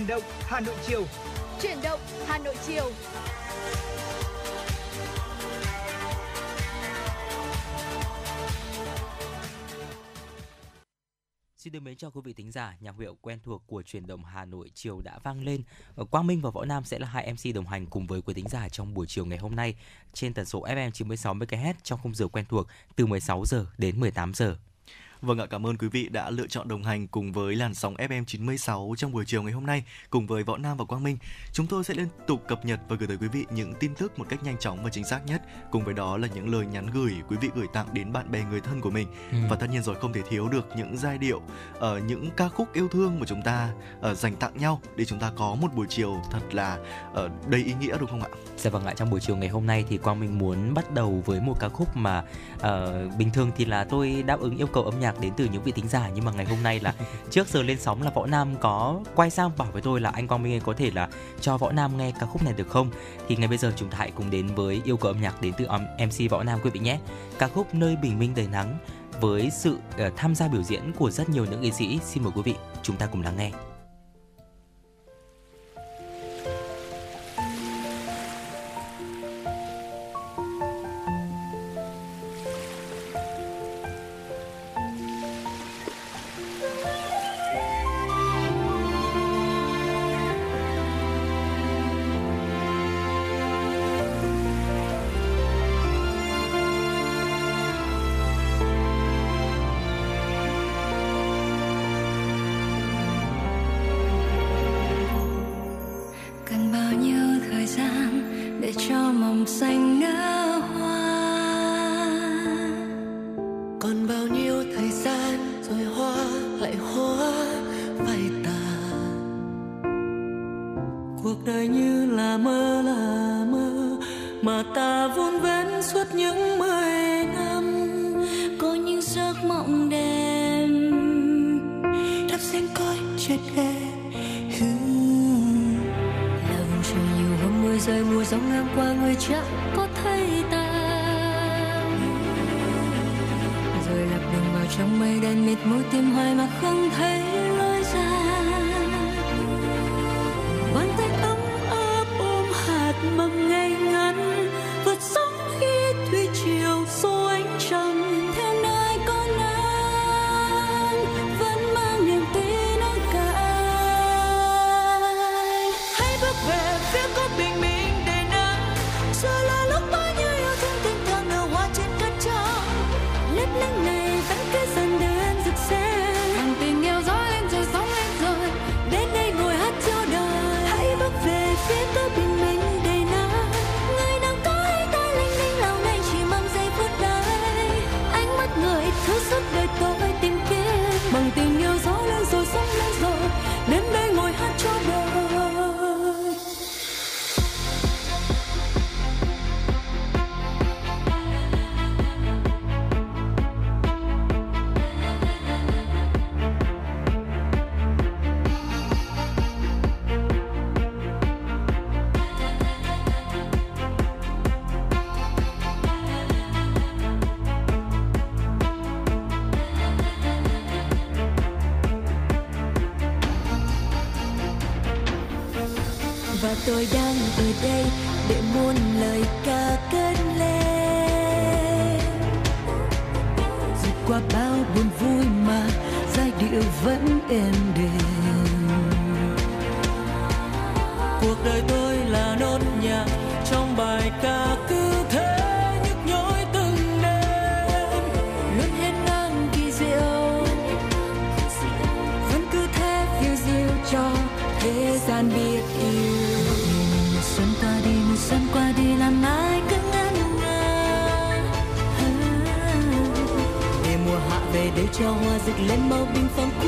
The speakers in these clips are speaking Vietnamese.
Chuyển động Hà Nội chiều. Chuyển động Hà Nội chiều. Xin được mến chào quý vị thính giả, nhạc hiệu quen thuộc của truyền động Hà Nội chiều đã vang lên. Quang Minh và Võ Nam sẽ là hai MC đồng hành cùng với quý thính giả trong buổi chiều ngày hôm nay trên tần số FM 96 MHz trong khung giờ quen thuộc từ 16 giờ đến 18 giờ. Vâng ạ, cảm ơn quý vị đã lựa chọn đồng hành cùng với làn sóng FM 96 trong buổi chiều ngày hôm nay cùng với Võ Nam và Quang Minh. Chúng tôi sẽ liên tục cập nhật và gửi tới quý vị những tin tức một cách nhanh chóng và chính xác nhất. Cùng với đó là những lời nhắn gửi quý vị gửi tặng đến bạn bè người thân của mình. Ừ. Và tất nhiên rồi không thể thiếu được những giai điệu ở uh, những ca khúc yêu thương mà chúng ta uh, dành tặng nhau để chúng ta có một buổi chiều thật là uh, đầy ý nghĩa đúng không ạ? Dạ vâng ạ, trong buổi chiều ngày hôm nay thì Quang Minh muốn bắt đầu với một ca khúc mà uh, bình thường thì là tôi đáp ứng yêu cầu âm nhạc nhạc đến từ những vị thính giả. Nhưng mà ngày hôm nay là trước giờ lên sóng là võ nam có quay sang bảo với tôi là anh quang minh có thể là cho võ nam nghe ca khúc này được không? Thì ngay bây giờ chúng ta hãy cùng đến với yêu cầu âm nhạc đến từ mc võ nam quý vị nhé. Ca khúc nơi bình minh đầy nắng với sự uh, tham gia biểu diễn của rất nhiều những nghệ sĩ. Xin mời quý vị chúng ta cùng lắng nghe tôi đang ở đây để muôn lời ca cất lên. Dù qua bao buồn vui mà giai điệu vẫn êm đềm. Cuộc đời tôi cho hoa rực lên màu bình phong.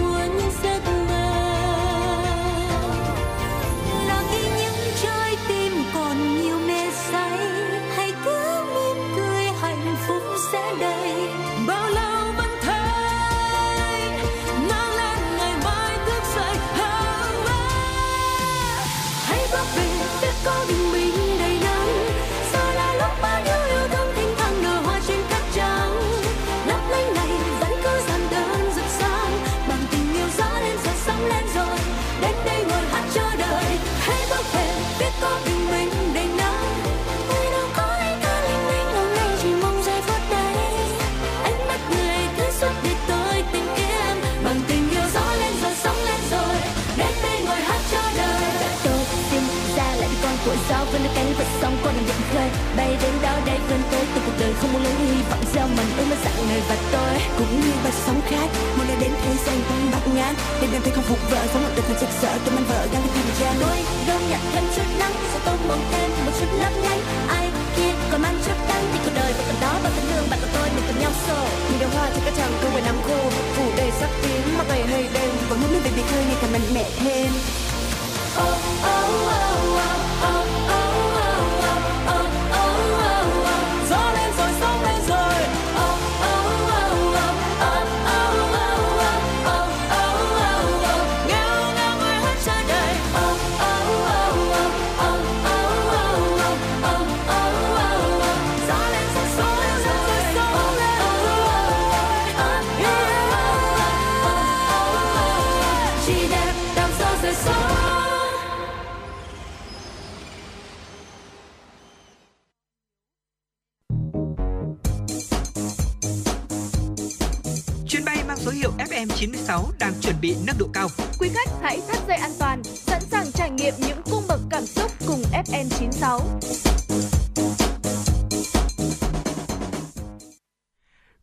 Vẫn được cánh vật sóng qua đường biển khơi. Bay đến đó đây vươn tới từ cuộc đời không muốn lấy hy vọng gieo mình ước mơ dạng người và tôi cũng như bài sóng khác. Muốn nơi đến thế gian không bát ngán để đem thấy không phục vợ sống một đời thật chắc sợ tôi mang vợ gắn với cha tôi gom nhận thêm chút nắng sẽ tô mong thêm một chút lấp lánh. Ai kia còn mang chút đắng? Thì cuộc đời vẫn còn đó và tình thương bạn của tôi mình cùng nhau sổ Nhìn đóa hoa trên các chàng câu phải nắng khô. Phủ đầy sắc tím mặc ngày hay đêm. Vẫn muốn mình về biển khơi ngày càng mạnh mẽ thêm. Oh, oh, oh, oh, oh,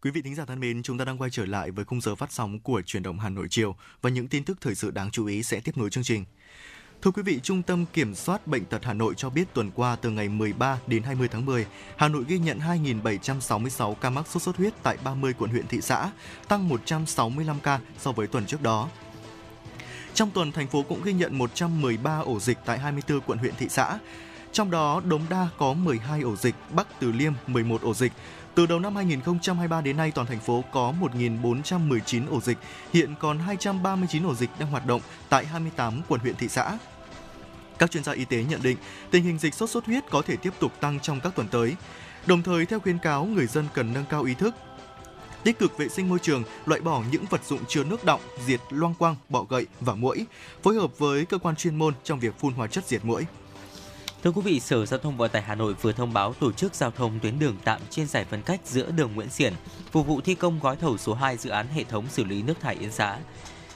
Quý vị thính giả thân mến, chúng ta đang quay trở lại với khung giờ phát sóng của truyền động Hà Nội chiều và những tin tức thời sự đáng chú ý sẽ tiếp nối chương trình. Thưa quý vị, Trung tâm Kiểm soát Bệnh tật Hà Nội cho biết tuần qua từ ngày 13 đến 20 tháng 10, Hà Nội ghi nhận 2.766 ca mắc sốt xuất huyết tại 30 quận huyện thị xã, tăng 165 ca so với tuần trước đó. Trong tuần, thành phố cũng ghi nhận 113 ổ dịch tại 24 quận huyện thị xã. Trong đó, Đống Đa có 12 ổ dịch, Bắc Từ Liêm 11 ổ dịch, từ đầu năm 2023 đến nay, toàn thành phố có 1.419 ổ dịch, hiện còn 239 ổ dịch đang hoạt động tại 28 quận huyện thị xã. Các chuyên gia y tế nhận định tình hình dịch sốt xuất huyết có thể tiếp tục tăng trong các tuần tới. Đồng thời, theo khuyến cáo, người dân cần nâng cao ý thức, tích cực vệ sinh môi trường, loại bỏ những vật dụng chứa nước đọng, diệt loang quang, bọ gậy và muỗi, phối hợp với cơ quan chuyên môn trong việc phun hóa chất diệt muỗi. Thưa quý vị, Sở Giao thông Vận tải Hà Nội vừa thông báo tổ chức giao thông tuyến đường tạm trên giải phân cách giữa đường Nguyễn Xiển, phục vụ thi công gói thầu số 2 dự án hệ thống xử lý nước thải Yên Xã.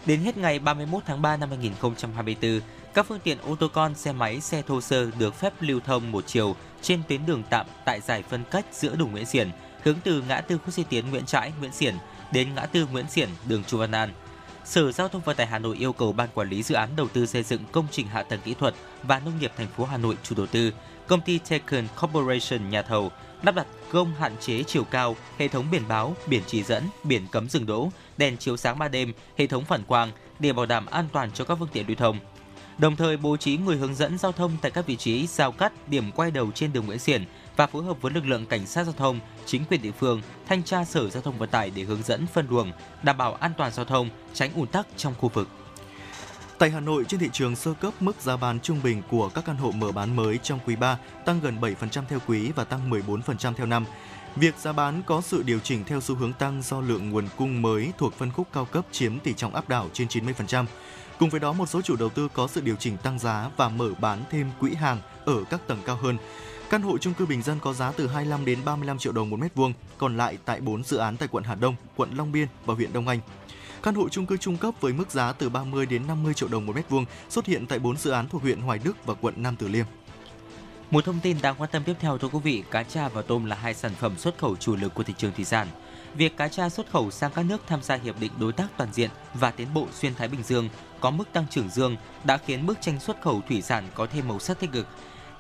Đến hết ngày 31 tháng 3 năm 2024, các phương tiện ô tô con, xe máy, xe thô sơ được phép lưu thông một chiều trên tuyến đường tạm tại giải phân cách giữa đường Nguyễn Xiển, hướng từ ngã tư khu Di tiến Nguyễn Trãi, Nguyễn Xiển đến ngã tư Nguyễn Xiển, đường Chu Văn An. Sở Giao thông Vận tải Hà Nội yêu cầu ban quản lý dự án đầu tư xây dựng công trình hạ tầng kỹ thuật và nông nghiệp thành phố Hà Nội chủ đầu tư, công ty Tekken Corporation nhà thầu lắp đặt gông hạn chế chiều cao, hệ thống biển báo, biển chỉ dẫn, biển cấm dừng đỗ, đèn chiếu sáng ban đêm, hệ thống phản quang để bảo đảm an toàn cho các phương tiện lưu thông. Đồng thời bố trí người hướng dẫn giao thông tại các vị trí giao cắt, điểm quay đầu trên đường Nguyễn Xiển và phối hợp với lực lượng cảnh sát giao thông, chính quyền địa phương, thanh tra sở giao thông vận tải để hướng dẫn phân luồng, đảm bảo an toàn giao thông, tránh ùn tắc trong khu vực. Tại Hà Nội, trên thị trường sơ cấp, mức giá bán trung bình của các căn hộ mở bán mới trong quý 3 tăng gần 7% theo quý và tăng 14% theo năm. Việc giá bán có sự điều chỉnh theo xu hướng tăng do lượng nguồn cung mới thuộc phân khúc cao cấp chiếm tỷ trọng áp đảo trên 90%. Cùng với đó, một số chủ đầu tư có sự điều chỉnh tăng giá và mở bán thêm quỹ hàng ở các tầng cao hơn. Căn hộ chung cư bình dân có giá từ 25 đến 35 triệu đồng một mét vuông, còn lại tại 4 dự án tại quận Hà Đông, quận Long Biên và huyện Đông Anh. Căn hộ chung cư trung cấp với mức giá từ 30 đến 50 triệu đồng một mét vuông xuất hiện tại 4 dự án thuộc huyện Hoài Đức và quận Nam Từ Liêm. Một thông tin đáng quan tâm tiếp theo thưa quý vị, cá tra và tôm là hai sản phẩm xuất khẩu chủ lực của thị trường thủy sản. Việc cá tra xuất khẩu sang các nước tham gia hiệp định đối tác toàn diện và tiến bộ xuyên Thái Bình Dương có mức tăng trưởng dương đã khiến bức tranh xuất khẩu thủy sản có thêm màu sắc tích cực.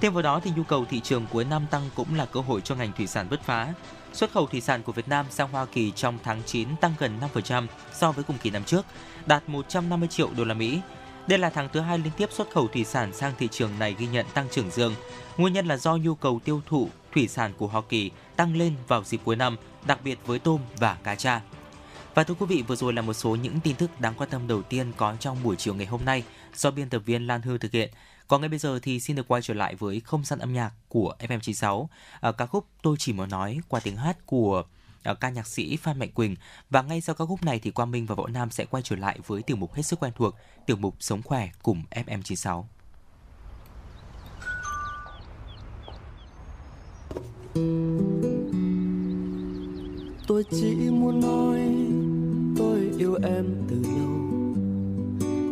Thêm vào đó thì nhu cầu thị trường cuối năm tăng cũng là cơ hội cho ngành thủy sản bứt phá. Xuất khẩu thủy sản của Việt Nam sang Hoa Kỳ trong tháng 9 tăng gần 5% so với cùng kỳ năm trước, đạt 150 triệu đô la Mỹ. Đây là tháng thứ hai liên tiếp xuất khẩu thủy sản sang thị trường này ghi nhận tăng trưởng dương. Nguyên nhân là do nhu cầu tiêu thụ thủy sản của Hoa Kỳ tăng lên vào dịp cuối năm, đặc biệt với tôm và cá tra. Và thưa quý vị, vừa rồi là một số những tin tức đáng quan tâm đầu tiên có trong buổi chiều ngày hôm nay do biên tập viên Lan Hương thực hiện. Còn ngay bây giờ thì xin được quay trở lại với không gian âm nhạc của FM96, à, ca khúc Tôi chỉ muốn nói qua tiếng hát của à, ca nhạc sĩ Phan Mạnh Quỳnh. Và ngay sau ca khúc này thì Quang Minh và Võ Nam sẽ quay trở lại với tiểu mục hết sức quen thuộc, tiểu mục Sống khỏe cùng FM96. Tôi chỉ muốn nói tôi yêu em từ lâu.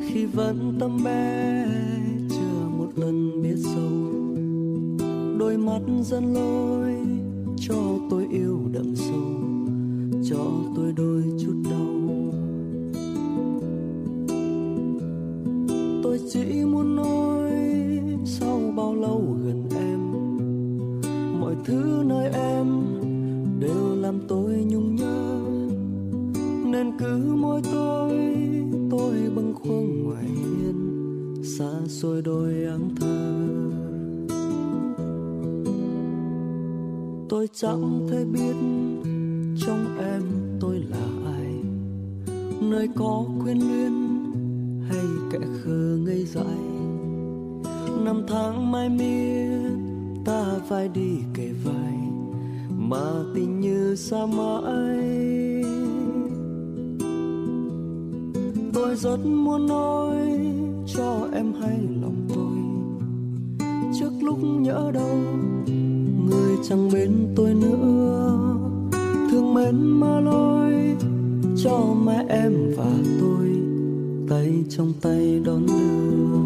Khi vẫn tâm bé lần biết sâu. Đôi mắt dẫn lối cho tôi yêu đậm sâu, cho tôi đôi chút đau. Tôi chỉ muốn nói sau bao lâu gần em, mọi thứ nơi em đều làm tôi nhung nhớ. Nên cứ mỗi tôi tôi bâng khuâng xa xôi đôi áng thơ. Tôi chẳng thể biết trong em tôi là ai. Nơi có quyến luyến hay kẻ khờ ngây dại. Năm tháng mai miết, ta phải đi kề vai. Mà tình như xa mãi. Tôi rất muốn nói cho em hay lòng tôi. Trước lúc nhớ đâu người chẳng bên tôi nữa. Thương mến mà lối cho mẹ em và tôi, tay trong tay đón đưa.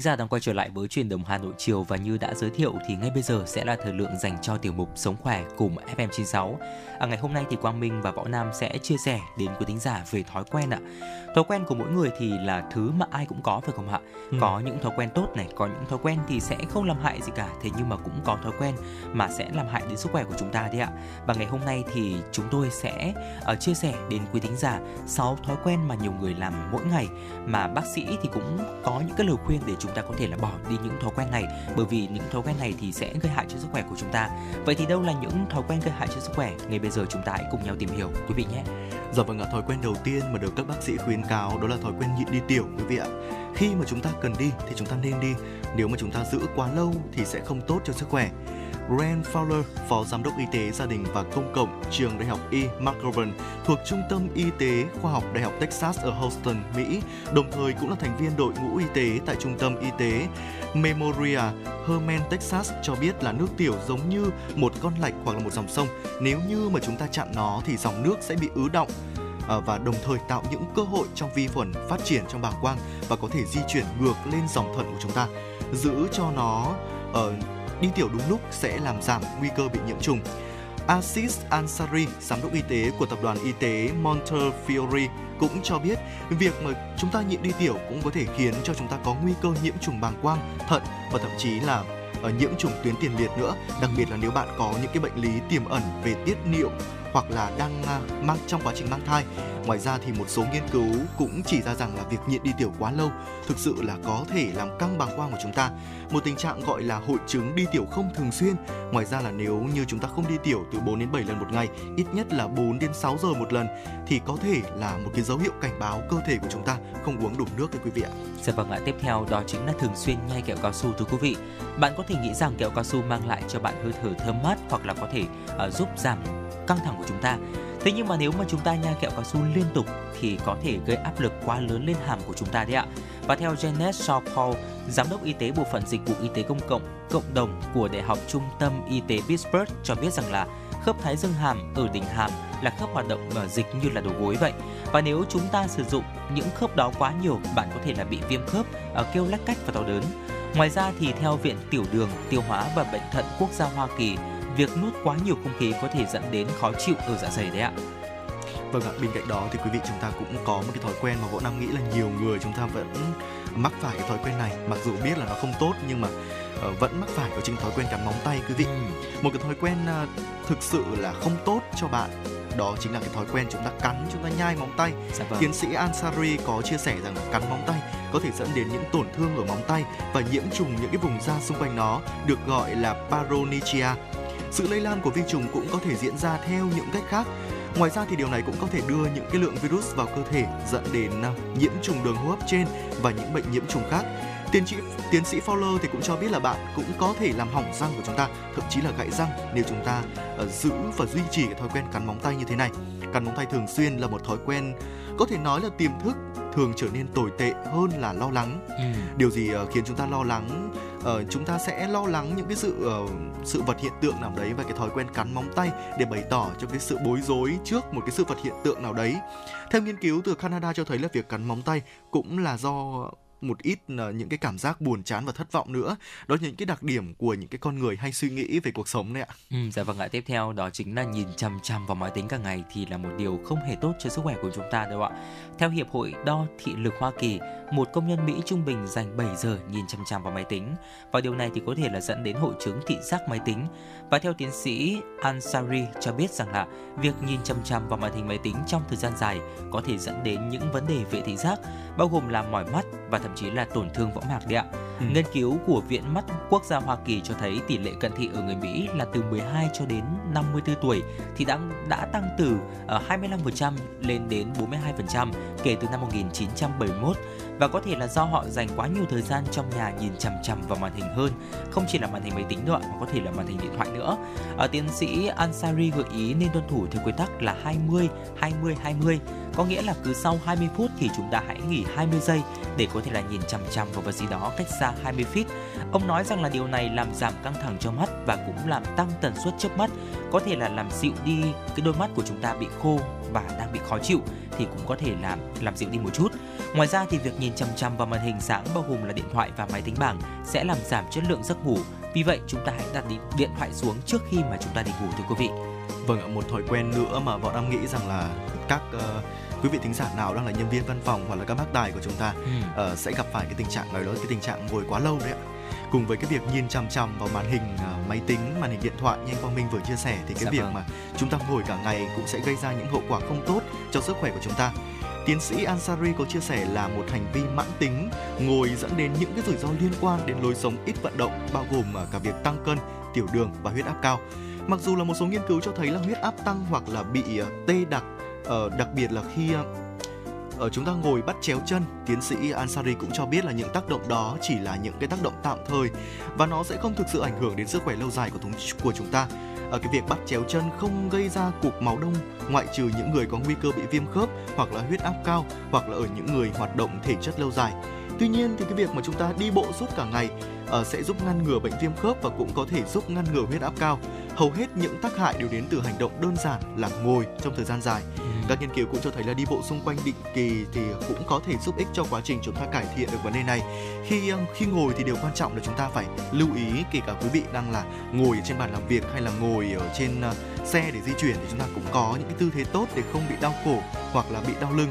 Thính giả đang quay trở lại với truyền đồng Hà Nội chiều và như đã giới thiệu thì ngay bây giờ sẽ là thời lượng dành cho tiểu mục Sống khỏe cùng FM96. À, ngày hôm nay thì Quang Minh và Võ Nam sẽ chia sẻ đến quý thính giả về thói quen ạ. Thói quen của mỗi người thì là thứ mà ai cũng có phải không ạ? Ừ. Có những thói quen tốt này, có những thói quen thì sẽ không làm hại gì cả, thế nhưng mà cũng có thói quen mà sẽ làm hại đến sức khỏe của chúng ta đấy ạ. Và ngày hôm nay thì chúng tôi sẽ uh, chia sẻ đến quý thính giả 6 thói quen mà nhiều người làm mỗi ngày mà bác sĩ thì cũng có những cái lời khuyên để chúng ta có thể là bỏ đi những thói quen này bởi vì những thói quen này thì sẽ gây hại cho sức khỏe của chúng ta. Vậy thì đâu là những thói quen gây hại cho sức khỏe? Ngay bây giờ chúng ta hãy cùng nhau tìm hiểu quý vị nhé. Dạ vâng ạ, thói quen đầu tiên mà được các bác sĩ khuyến cáo đó là thói quen nhịn đi tiểu quý vị ạ. Khi mà chúng ta cần đi thì chúng ta nên đi, nếu mà chúng ta giữ quá lâu thì sẽ không tốt cho sức khỏe. Ren Fowler, Phó Giám đốc Y tế Gia đình và Công cộng trường Đại học E. McGovern thuộc Trung tâm Y tế Khoa học Đại học Texas ở Houston, Mỹ, đồng thời cũng là thành viên đội ngũ y tế tại Trung tâm Y tế Memorial Hermann, Texas cho biết là nước tiểu giống như một con lạch hoặc là một dòng sông. Nếu như mà chúng ta chặn nó thì dòng nước sẽ bị ứ động Ờ, và đồng thời tạo những cơ hội trong vi khuẩn phát triển trong bàng quang và có thể di chuyển ngược lên dòng thận của chúng ta giữ cho nó ở đi tiểu đúng lúc sẽ làm giảm nguy cơ bị nhiễm trùng. Asis Ansari, giám đốc y tế của tập đoàn y tế Montefiore cũng cho biết việc mà chúng ta nhịn đi tiểu cũng có thể khiến cho chúng ta có nguy cơ nhiễm trùng bàng quang, thận và thậm chí là ờ, nhiễm trùng tuyến tiền liệt nữa, đặc biệt là nếu bạn có những cái bệnh lý tiềm ẩn về tiết niệu hoặc là đang à, mang trong quá trình mang thai. Ngoài ra thì một số nghiên cứu cũng chỉ ra rằng là việc nhịn đi tiểu quá lâu thực sự là có thể làm căng bàng quang của chúng ta. Một tình trạng gọi là hội chứng đi tiểu không thường xuyên. Ngoài ra là nếu như chúng ta không đi tiểu từ 4 đến 7 lần một ngày, ít nhất là 4 đến 6 giờ một lần thì có thể là một cái dấu hiệu cảnh báo cơ thể của chúng ta không uống đủ nước đấy quý vị ạ. Dạ vâng ạ, tiếp theo đó chính là thường xuyên nhai kẹo cao su thưa quý vị. Bạn có thể nghĩ rằng kẹo cao su mang lại cho bạn hơi thở thơm mát hoặc là có thể uh, giúp giảm căng thẳng của chúng ta. Thế nhưng mà nếu mà chúng ta nhai kẹo cao su liên tục thì có thể gây áp lực quá lớn lên hàm của chúng ta đấy ạ. Và theo Janet Shaw Paul, giám đốc y tế bộ phận dịch vụ y tế công cộng cộng đồng của Đại học Trung tâm Y tế Pittsburgh cho biết rằng là khớp thái dương hàm ở đỉnh hàm là khớp hoạt động ở dịch như là đầu gối vậy. Và nếu chúng ta sử dụng những khớp đó quá nhiều, bạn có thể là bị viêm khớp, ờ, kêu lách cách và đau đớn. Ngoài ra thì theo Viện Tiểu đường, Tiêu hóa và Bệnh thận Quốc gia Hoa Kỳ, việc nuốt quá nhiều không khí có thể dẫn đến khó chịu ở dạ dày đấy ạ. Vâng ạ, bên cạnh đó thì quý vị chúng ta cũng có một cái thói quen mà Võ Nam nghĩ là nhiều người chúng ta vẫn mắc phải cái thói quen này mặc dù biết là nó không tốt nhưng mà uh, vẫn mắc phải đó chính thói quen cắn móng tay quý vị. Một cái thói quen uh, thực sự là không tốt cho bạn đó chính là cái thói quen chúng ta cắn chúng ta nhai móng tay dạ vâng. tiến sĩ Ansari có chia sẻ rằng cắn móng tay có thể dẫn đến những tổn thương ở móng tay và nhiễm trùng những cái vùng da xung quanh nó được gọi là paronychia sự lây lan của vi trùng cũng có thể diễn ra theo những cách khác Ngoài ra thì điều này cũng có thể đưa những cái lượng virus vào cơ thể dẫn đến à, nhiễm trùng đường hô hấp trên và những bệnh nhiễm trùng khác. Tiến sĩ tiến sĩ Fowler thì cũng cho biết là bạn cũng có thể làm hỏng răng của chúng ta, thậm chí là gãy răng nếu chúng ta uh, giữ và duy trì cái thói quen cắn móng tay như thế này. Cắn móng tay thường xuyên là một thói quen có thể nói là tiềm thức thường trở nên tồi tệ hơn là lo lắng. Ừ. Điều gì uh, khiến chúng ta lo lắng? Uh, chúng ta sẽ lo lắng những cái sự uh, sự vật hiện tượng nào đấy và cái thói quen cắn móng tay để bày tỏ cho cái sự bối rối trước một cái sự vật hiện tượng nào đấy. Theo nghiên cứu từ Canada cho thấy là việc cắn móng tay cũng là do một ít ờ, những cái cảm giác buồn chán và thất vọng nữa. Đó là những cái đặc điểm của những cái con người hay suy nghĩ về cuộc sống đấy ạ. Ừ, dạ vâng ạ. Tiếp theo đó chính là nhìn chằm chằm vào máy tính cả ngày thì là một điều không hề tốt cho sức khỏe của chúng ta đâu ạ. Theo hiệp hội đo thị lực Hoa Kỳ một công nhân Mỹ trung bình dành 7 giờ nhìn chằm chằm vào máy tính và điều này thì có thể là dẫn đến hội chứng thị giác máy tính và theo tiến sĩ Ansari cho biết rằng là việc nhìn chằm chằm vào màn hình máy tính trong thời gian dài có thể dẫn đến những vấn đề về thị giác bao gồm là mỏi mắt và thậm chí là tổn thương võng mạc đấy ạ. Ừ. Nghiên cứu của Viện Mắt Quốc gia Hoa Kỳ cho thấy tỷ lệ cận thị ở người Mỹ là từ 12 cho đến 54 tuổi thì đã đã tăng từ uh, 25% lên đến 42% kể từ năm 1971 và có thể là do họ dành quá nhiều thời gian trong nhà nhìn chằm chằm vào màn hình hơn, không chỉ là màn hình máy tính nữa mà có thể là màn hình điện thoại nữa. Ở tiến sĩ Ansari gợi ý nên tuân thủ theo quy tắc là 20 20 20 có nghĩa là cứ sau 20 phút thì chúng ta hãy nghỉ 20 giây để có thể là nhìn chằm chằm vào vật gì đó cách xa 20 feet. Ông nói rằng là điều này làm giảm căng thẳng cho mắt và cũng làm tăng tần suất chớp mắt, có thể là làm dịu đi cái đôi mắt của chúng ta bị khô và đang bị khó chịu thì cũng có thể làm làm dịu đi một chút. Ngoài ra thì việc nhìn chằm chằm vào màn hình sáng bao gồm là điện thoại và máy tính bảng sẽ làm giảm chất lượng giấc ngủ. Vì vậy chúng ta hãy đặt điện thoại xuống trước khi mà chúng ta đi ngủ thưa quý vị. Vâng một thói quen nữa mà bọn em nghĩ rằng là các uh, quý vị thính giả nào đang là nhân viên văn phòng hoặc là các bác tài của chúng ta ừ. uh, sẽ gặp phải cái tình trạng này đó cái tình trạng ngồi quá lâu đấy ạ cùng với cái việc nhìn chằm chằm vào màn hình uh, máy tính màn hình điện thoại như anh Quang Minh vừa chia sẻ thì cái dạ việc vâng. mà chúng ta ngồi cả ngày cũng sẽ gây ra những hậu quả không tốt cho sức khỏe của chúng ta Tiến sĩ Ansari có chia sẻ là một hành vi mãn tính ngồi dẫn đến những cái rủi ro liên quan đến lối sống ít vận động bao gồm cả việc tăng cân, tiểu đường và huyết áp cao. Mặc dù là một số nghiên cứu cho thấy là huyết áp tăng hoặc là bị tê đặc uh, đặc biệt là khi ở chúng ta ngồi bắt chéo chân tiến sĩ Ansari cũng cho biết là những tác động đó chỉ là những cái tác động tạm thời và nó sẽ không thực sự ảnh hưởng đến sức khỏe lâu dài của chúng của chúng ta. Ở cái việc bắt chéo chân không gây ra cục máu đông ngoại trừ những người có nguy cơ bị viêm khớp hoặc là huyết áp cao hoặc là ở những người hoạt động thể chất lâu dài. Tuy nhiên thì cái việc mà chúng ta đi bộ suốt cả ngày uh, sẽ giúp ngăn ngừa bệnh viêm khớp và cũng có thể giúp ngăn ngừa huyết áp cao. Hầu hết những tác hại đều đến từ hành động đơn giản là ngồi trong thời gian dài. Ừ. Các nghiên cứu cũng cho thấy là đi bộ xung quanh định kỳ thì cũng có thể giúp ích cho quá trình chúng ta cải thiện được vấn đề này. Khi khi ngồi thì điều quan trọng là chúng ta phải lưu ý kể cả quý vị đang là ngồi trên bàn làm việc hay là ngồi ở trên uh, xe để di chuyển thì chúng ta cũng có những cái tư thế tốt để không bị đau cổ hoặc là bị đau lưng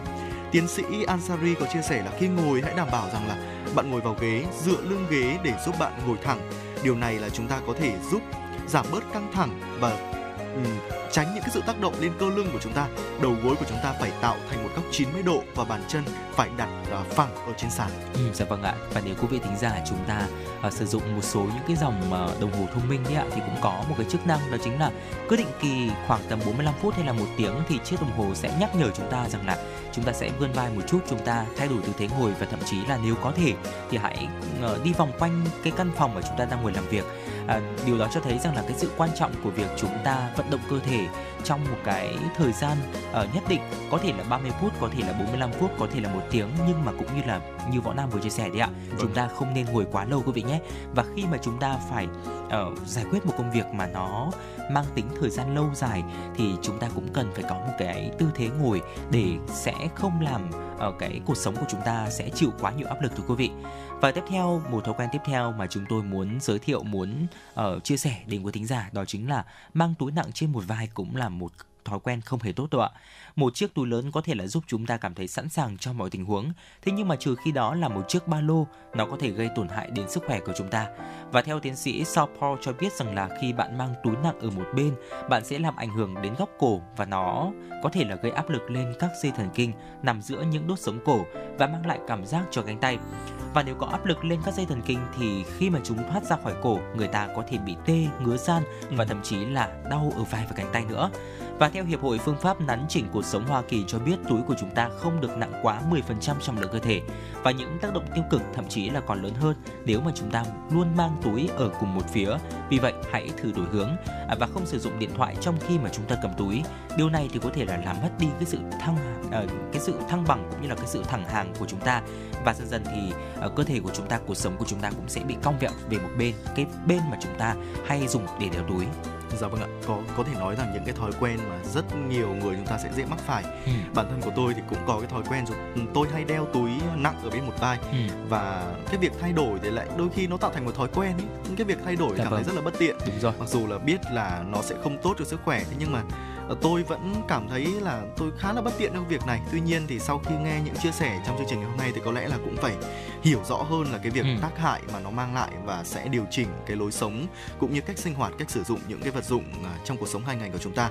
Tiến sĩ Ansari có chia sẻ là khi ngồi hãy đảm bảo rằng là bạn ngồi vào ghế, dựa lưng ghế để giúp bạn ngồi thẳng. Điều này là chúng ta có thể giúp giảm bớt căng thẳng và um, tránh những cái sự tác động lên cơ lưng của chúng ta. Đầu gối của chúng ta phải tạo thành một góc 90 độ và bàn chân phải đặt uh, phẳng ở trên sàn. Ừ, dạ vâng ạ. Và nếu quý vị thính giả chúng ta uh, sử dụng một số những cái dòng uh, đồng hồ thông minh đấy ạ thì cũng có một cái chức năng đó chính là cứ định kỳ khoảng tầm 45 phút hay là một tiếng thì chiếc đồng hồ sẽ nhắc nhở chúng ta rằng là chúng ta sẽ vươn vai một chút chúng ta thay đổi tư thế ngồi và thậm chí là nếu có thể thì hãy uh, đi vòng quanh cái căn phòng mà chúng ta đang ngồi làm việc à, điều đó cho thấy rằng là cái sự quan trọng của việc chúng ta vận động cơ thể trong một cái thời gian uh, nhất định có thể là 30 phút có thể là 45 phút có thể là một tiếng nhưng mà cũng như là như võ nam vừa chia sẻ đấy ạ vâng. chúng ta không nên ngồi quá lâu quý vị nhé và khi mà chúng ta phải uh, giải quyết một công việc mà nó mang tính thời gian lâu dài thì chúng ta cũng cần phải có một cái tư thế ngồi để sẽ không làm uh, cái cuộc sống của chúng ta sẽ chịu quá nhiều áp lực thưa quý vị và tiếp theo một thói quen tiếp theo mà chúng tôi muốn giới thiệu muốn uh, chia sẻ đến quý thính giả đó chính là mang túi nặng trên một vai cũng là một thói quen không hề tốt đâu ạ. Một chiếc túi lớn có thể là giúp chúng ta cảm thấy sẵn sàng cho mọi tình huống, thế nhưng mà trừ khi đó là một chiếc ba lô, nó có thể gây tổn hại đến sức khỏe của chúng ta. Và theo tiến sĩ Saul Paul cho biết rằng là khi bạn mang túi nặng ở một bên, bạn sẽ làm ảnh hưởng đến góc cổ và nó có thể là gây áp lực lên các dây thần kinh nằm giữa những đốt sống cổ và mang lại cảm giác cho cánh tay. Và nếu có áp lực lên các dây thần kinh thì khi mà chúng thoát ra khỏi cổ, người ta có thể bị tê, ngứa gian và thậm chí là đau ở vai và cánh tay nữa. Và theo Hiệp hội Phương pháp nắn chỉnh cuộc sống Hoa Kỳ cho biết túi của chúng ta không được nặng quá 10% trọng lượng cơ thể và những tác động tiêu cực thậm chí là còn lớn hơn nếu mà chúng ta luôn mang túi ở cùng một phía. Vì vậy, hãy thử đổi hướng à, và không sử dụng điện thoại trong khi mà chúng ta cầm túi. Điều này thì có thể là làm mất đi cái sự thăng à, cái sự thăng bằng cũng như là cái sự thẳng hàng của chúng ta và dần dần thì à, cơ thể của chúng ta cuộc sống của chúng ta cũng sẽ bị cong vẹo về một bên cái bên mà chúng ta hay dùng để đeo túi Dạ vâng ạ, có có thể nói rằng những cái thói quen mà rất nhiều người chúng ta sẽ dễ mắc phải. Ừ. Bản thân của tôi thì cũng có cái thói quen rồi ừ, tôi hay đeo túi nặng ở bên một vai ừ. và cái việc thay đổi thì lại đôi khi nó tạo thành một thói quen ấy. Cái việc thay đổi dạ cảm vâng. thấy rất là bất tiện. Đúng rồi. Mặc dù là biết là nó sẽ không tốt cho sức khỏe thế nhưng mà tôi vẫn cảm thấy là tôi khá là bất tiện trong việc này. Tuy nhiên thì sau khi nghe những chia sẻ trong chương trình ngày hôm nay thì có lẽ là cũng phải hiểu rõ hơn là cái việc ừ. tác hại mà nó mang lại và sẽ điều chỉnh cái lối sống cũng như cách sinh hoạt cách sử dụng những cái vật dụng à, trong cuộc sống hàng ngày của chúng ta.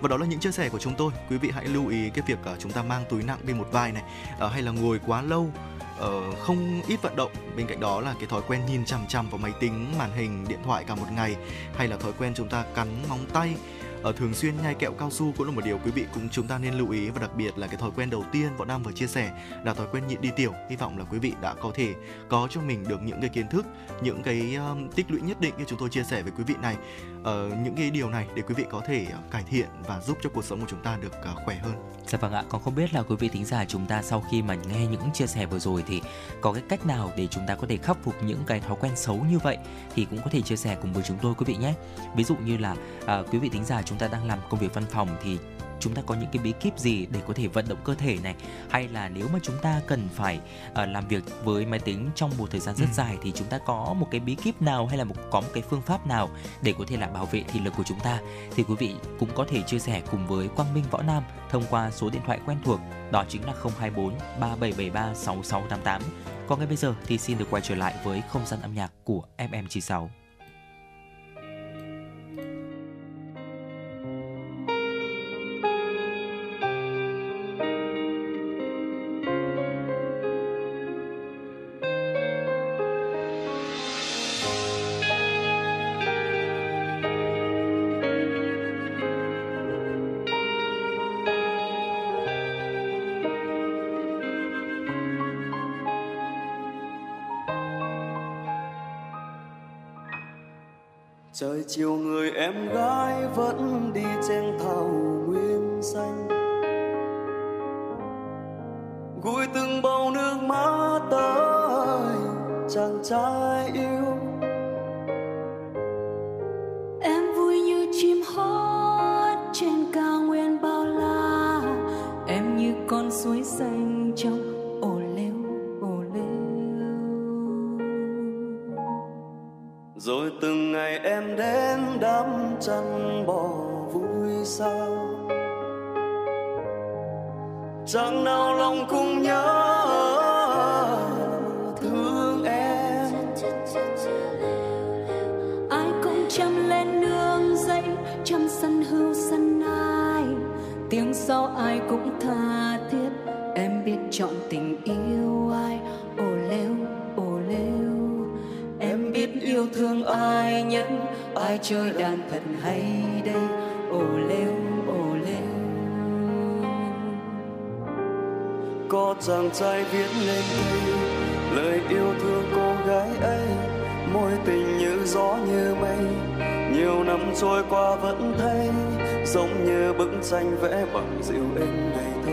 Và đó là những chia sẻ của chúng tôi. Quý vị hãy lưu ý cái việc uh, chúng ta mang túi nặng bên một vai này uh, hay là ngồi quá lâu uh, không ít vận động. Bên cạnh đó là cái thói quen nhìn chằm chằm vào máy tính màn hình điện thoại cả một ngày hay là thói quen chúng ta cắn móng tay ở thường xuyên nhai kẹo cao su cũng là một điều quý vị cũng chúng ta nên lưu ý và đặc biệt là cái thói quen đầu tiên bọn nam vừa chia sẻ là thói quen nhịn đi tiểu. Hy vọng là quý vị đã có thể có cho mình được những cái kiến thức những cái um, tích lũy nhất định như chúng tôi chia sẻ với quý vị này. Uh, những cái điều này để quý vị có thể uh, cải thiện và giúp cho cuộc sống của chúng ta được uh, khỏe hơn. Dạ vâng ạ, còn không biết là quý vị thính giả chúng ta sau khi mà nghe những chia sẻ vừa rồi thì có cái cách nào để chúng ta có thể khắc phục những cái thói quen xấu như vậy thì cũng có thể chia sẻ cùng với chúng tôi quý vị nhé. Ví dụ như là uh, quý vị thính giả chúng ta đang làm công việc văn phòng thì chúng ta có những cái bí kíp gì để có thể vận động cơ thể này hay là nếu mà chúng ta cần phải uh, làm việc với máy tính trong một thời gian rất ừ. dài thì chúng ta có một cái bí kíp nào hay là một có một cái phương pháp nào để có thể là bảo vệ thị lực của chúng ta thì quý vị cũng có thể chia sẻ cùng với Quang Minh Võ Nam thông qua số điện thoại quen thuộc đó chính là 024 3773 6688. Còn ngay bây giờ thì xin được quay trở lại với không gian âm nhạc của FM96. Chiều người em gái vẫn đi trên thảo nguyên xanh. Gùi từng bầu nước mắt tới chàng trai yêu chăn bò vui sao? Chẳng nào lòng cũng nhớ thương em. Ai cũng chăm lên nương dây chăm sân hưu sân ai. Tiếng sau ai cũng tha thiết, em biết chọn tình yêu ai. Yêu thương ai nhất ai chơi đàn thật hay đây? Ồ lêu ồ lêu. Có chàng trai viết lên đây lời yêu thương cô gái ấy môi tình như gió như mây. Nhiều năm trôi qua vẫn thấy giống như bức tranh vẽ bằng dịu êm ngày thơ.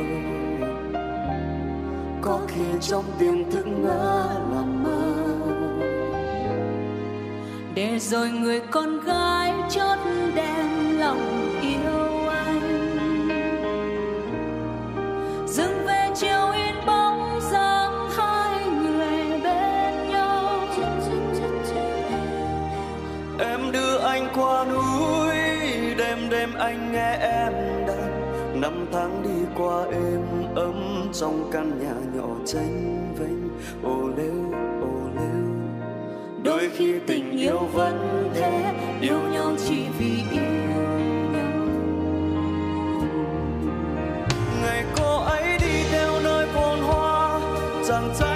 Có khi trong tiếng thức ngỡ làm mơ để rồi người con gái chót đem lòng yêu anh. Dừng về chiều yên bóng dáng hai người bên nhau. Em đưa anh qua núi, đêm đêm anh nghe em đàn. Năm tháng đi qua êm ấm trong căn nhà nhỏ tranh vênh. Ô lêu khi tình yêu vẫn thế, yêu nhau chỉ vì yêu nhau. Ngày cô ấy đi theo nơi phồn hoa chàng trai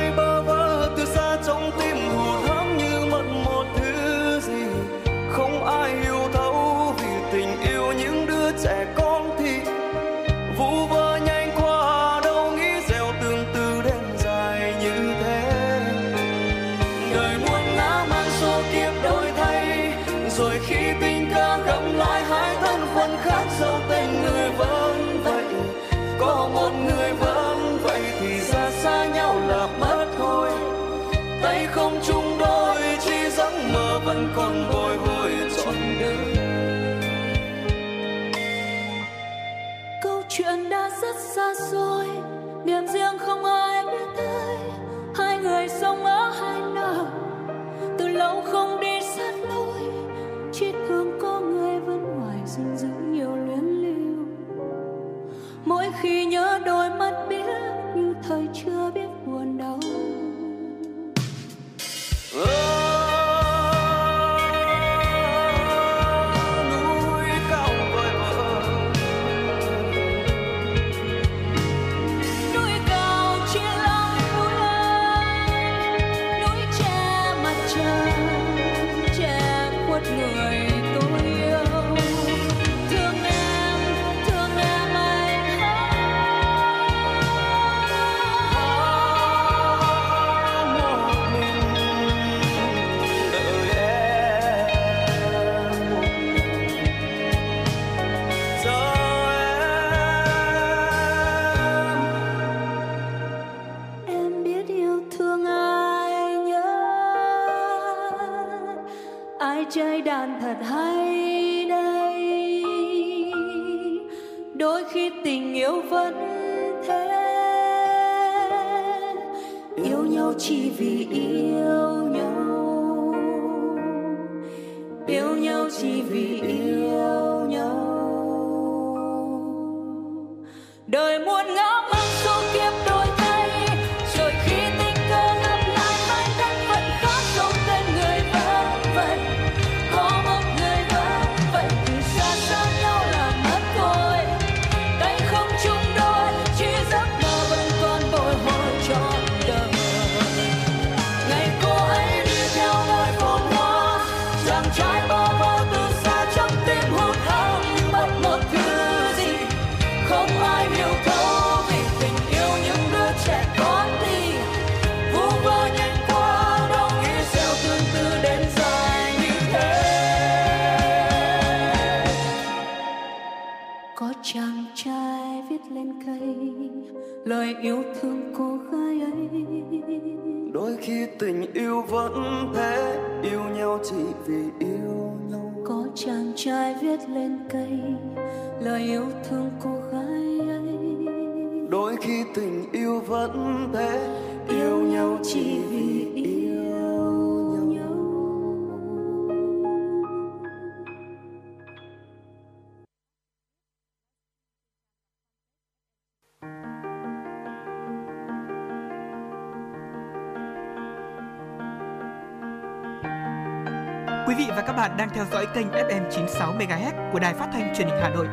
theo dõi kênh FM 96 MHz của đài phát thanh truyền hình Hà Nội.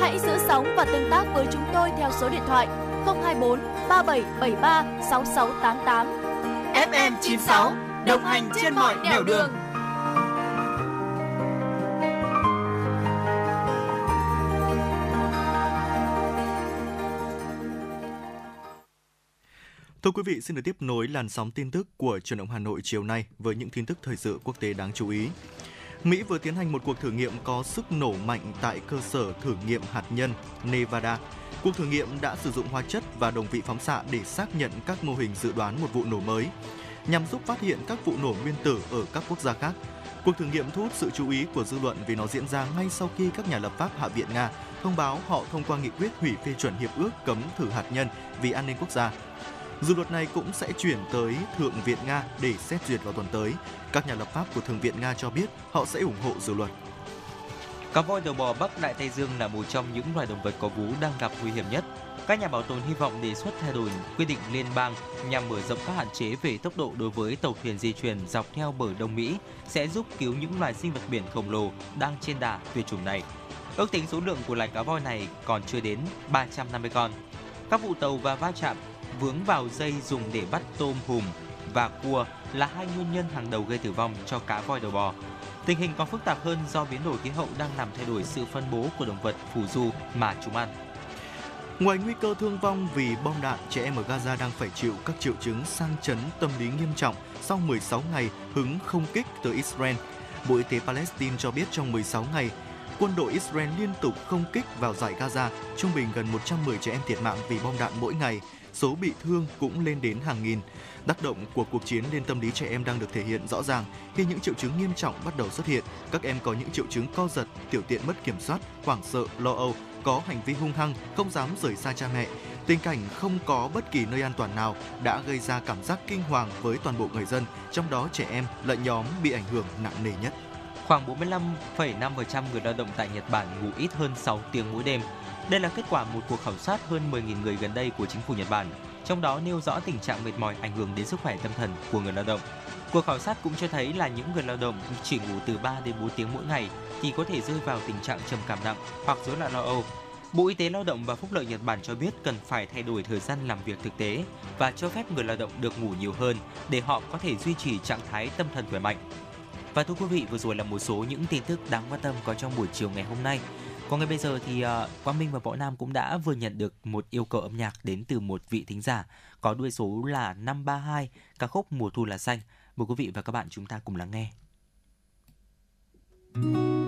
Hãy giữ sóng và tương tác với chúng tôi theo số điện thoại 024 3773 6688. FM 96 đồng hành trên mọi nẻo đường. đường. Thưa quý vị, xin được tiếp nối làn sóng tin tức của truyền động Hà Nội chiều nay với những tin tức thời sự quốc tế đáng chú ý. Mỹ vừa tiến hành một cuộc thử nghiệm có sức nổ mạnh tại cơ sở thử nghiệm hạt nhân Nevada. Cuộc thử nghiệm đã sử dụng hóa chất và đồng vị phóng xạ để xác nhận các mô hình dự đoán một vụ nổ mới, nhằm giúp phát hiện các vụ nổ nguyên tử ở các quốc gia khác. Cuộc thử nghiệm thu hút sự chú ý của dư luận vì nó diễn ra ngay sau khi các nhà lập pháp Hạ viện Nga thông báo họ thông qua nghị quyết hủy phê chuẩn hiệp ước cấm thử hạt nhân vì an ninh quốc gia. Dự luật này cũng sẽ chuyển tới Thượng viện Nga để xét duyệt vào tuần tới. Các nhà lập pháp của Thượng viện Nga cho biết họ sẽ ủng hộ dự luật. Cá voi đầu bò Bắc Đại Tây Dương là một trong những loài động vật có vú đang gặp nguy hiểm nhất. Các nhà bảo tồn hy vọng đề xuất thay đổi quy định liên bang nhằm mở rộng các hạn chế về tốc độ đối với tàu thuyền di chuyển dọc theo bờ Đông Mỹ sẽ giúp cứu những loài sinh vật biển khổng lồ đang trên đà tuyệt chủng này. Ước tính số lượng của loài cá voi này còn chưa đến 350 con. Các vụ tàu và va chạm vướng vào dây dùng để bắt tôm hùm và cua là hai nguyên nhân hàng đầu gây tử vong cho cá voi đầu bò. Tình hình còn phức tạp hơn do biến đổi khí hậu đang làm thay đổi sự phân bố của động vật phù du mà chúng ăn. Ngoài nguy cơ thương vong vì bom đạn, trẻ em ở Gaza đang phải chịu các triệu chứng sang chấn tâm lý nghiêm trọng sau 16 ngày hứng không kích từ Israel. Bộ Y tế Palestine cho biết trong 16 ngày, quân đội Israel liên tục không kích vào giải Gaza, trung bình gần 110 trẻ em thiệt mạng vì bom đạn mỗi ngày số bị thương cũng lên đến hàng nghìn. Tác động của cuộc chiến lên tâm lý trẻ em đang được thể hiện rõ ràng khi những triệu chứng nghiêm trọng bắt đầu xuất hiện. Các em có những triệu chứng co giật, tiểu tiện mất kiểm soát, hoảng sợ, lo âu, có hành vi hung hăng, không dám rời xa cha mẹ. Tình cảnh không có bất kỳ nơi an toàn nào đã gây ra cảm giác kinh hoàng với toàn bộ người dân, trong đó trẻ em là nhóm bị ảnh hưởng nặng nề nhất. Khoảng 45,5% người lao động tại Nhật Bản ngủ ít hơn 6 tiếng mỗi đêm. Đây là kết quả một cuộc khảo sát hơn 10.000 người gần đây của chính phủ Nhật Bản, trong đó nêu rõ tình trạng mệt mỏi ảnh hưởng đến sức khỏe tâm thần của người lao động. Cuộc khảo sát cũng cho thấy là những người lao động chỉ ngủ từ 3 đến 4 tiếng mỗi ngày thì có thể rơi vào tình trạng trầm cảm nặng hoặc rối loạn lo âu. Bộ Y tế Lao động và Phúc lợi Nhật Bản cho biết cần phải thay đổi thời gian làm việc thực tế và cho phép người lao động được ngủ nhiều hơn để họ có thể duy trì trạng thái tâm thần khỏe mạnh. Và thưa quý vị, vừa rồi là một số những tin tức đáng quan tâm có trong buổi chiều ngày hôm nay. Còn ngay bây giờ thì uh, Quang Minh và Võ Nam cũng đã vừa nhận được một yêu cầu âm nhạc đến từ một vị thính giả có đuôi số là 532, ca khúc Mùa thu là xanh. Mời quý vị và các bạn chúng ta cùng lắng nghe. các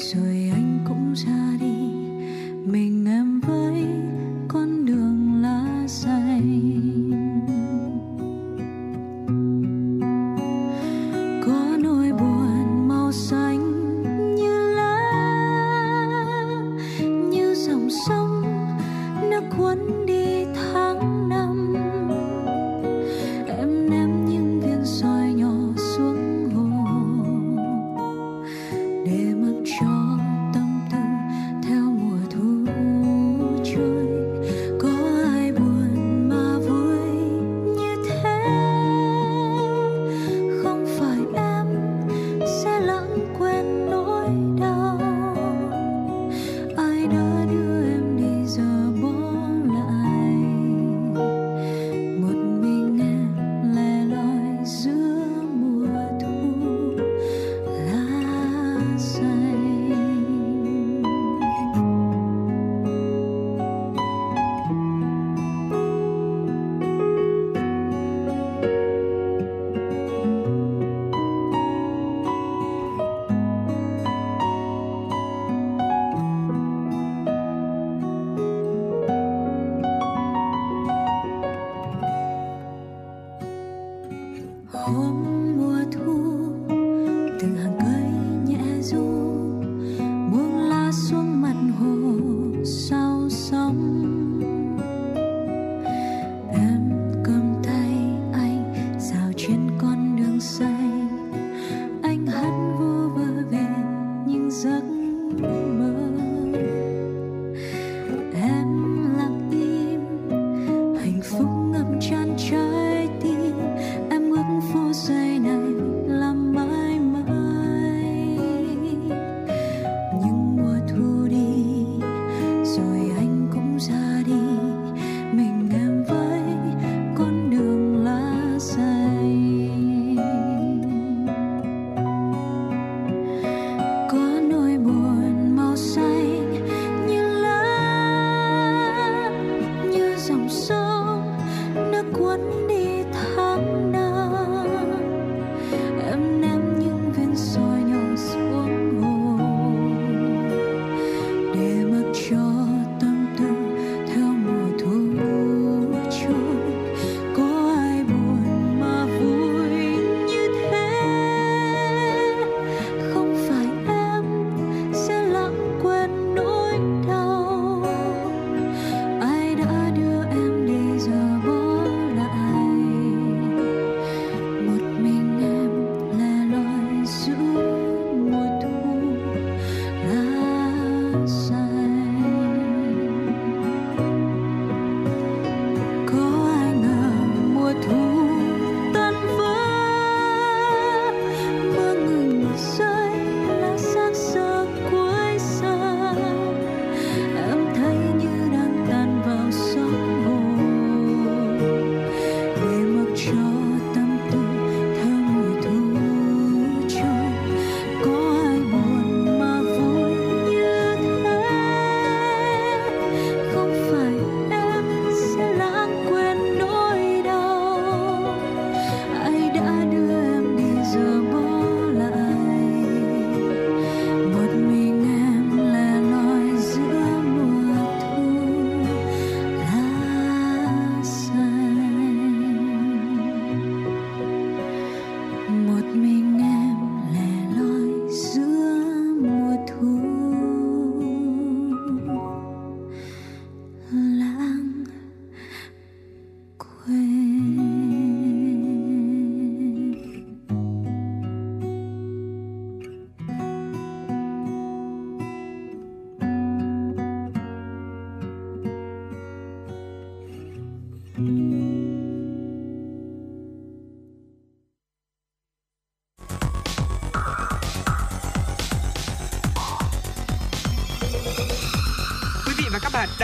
soy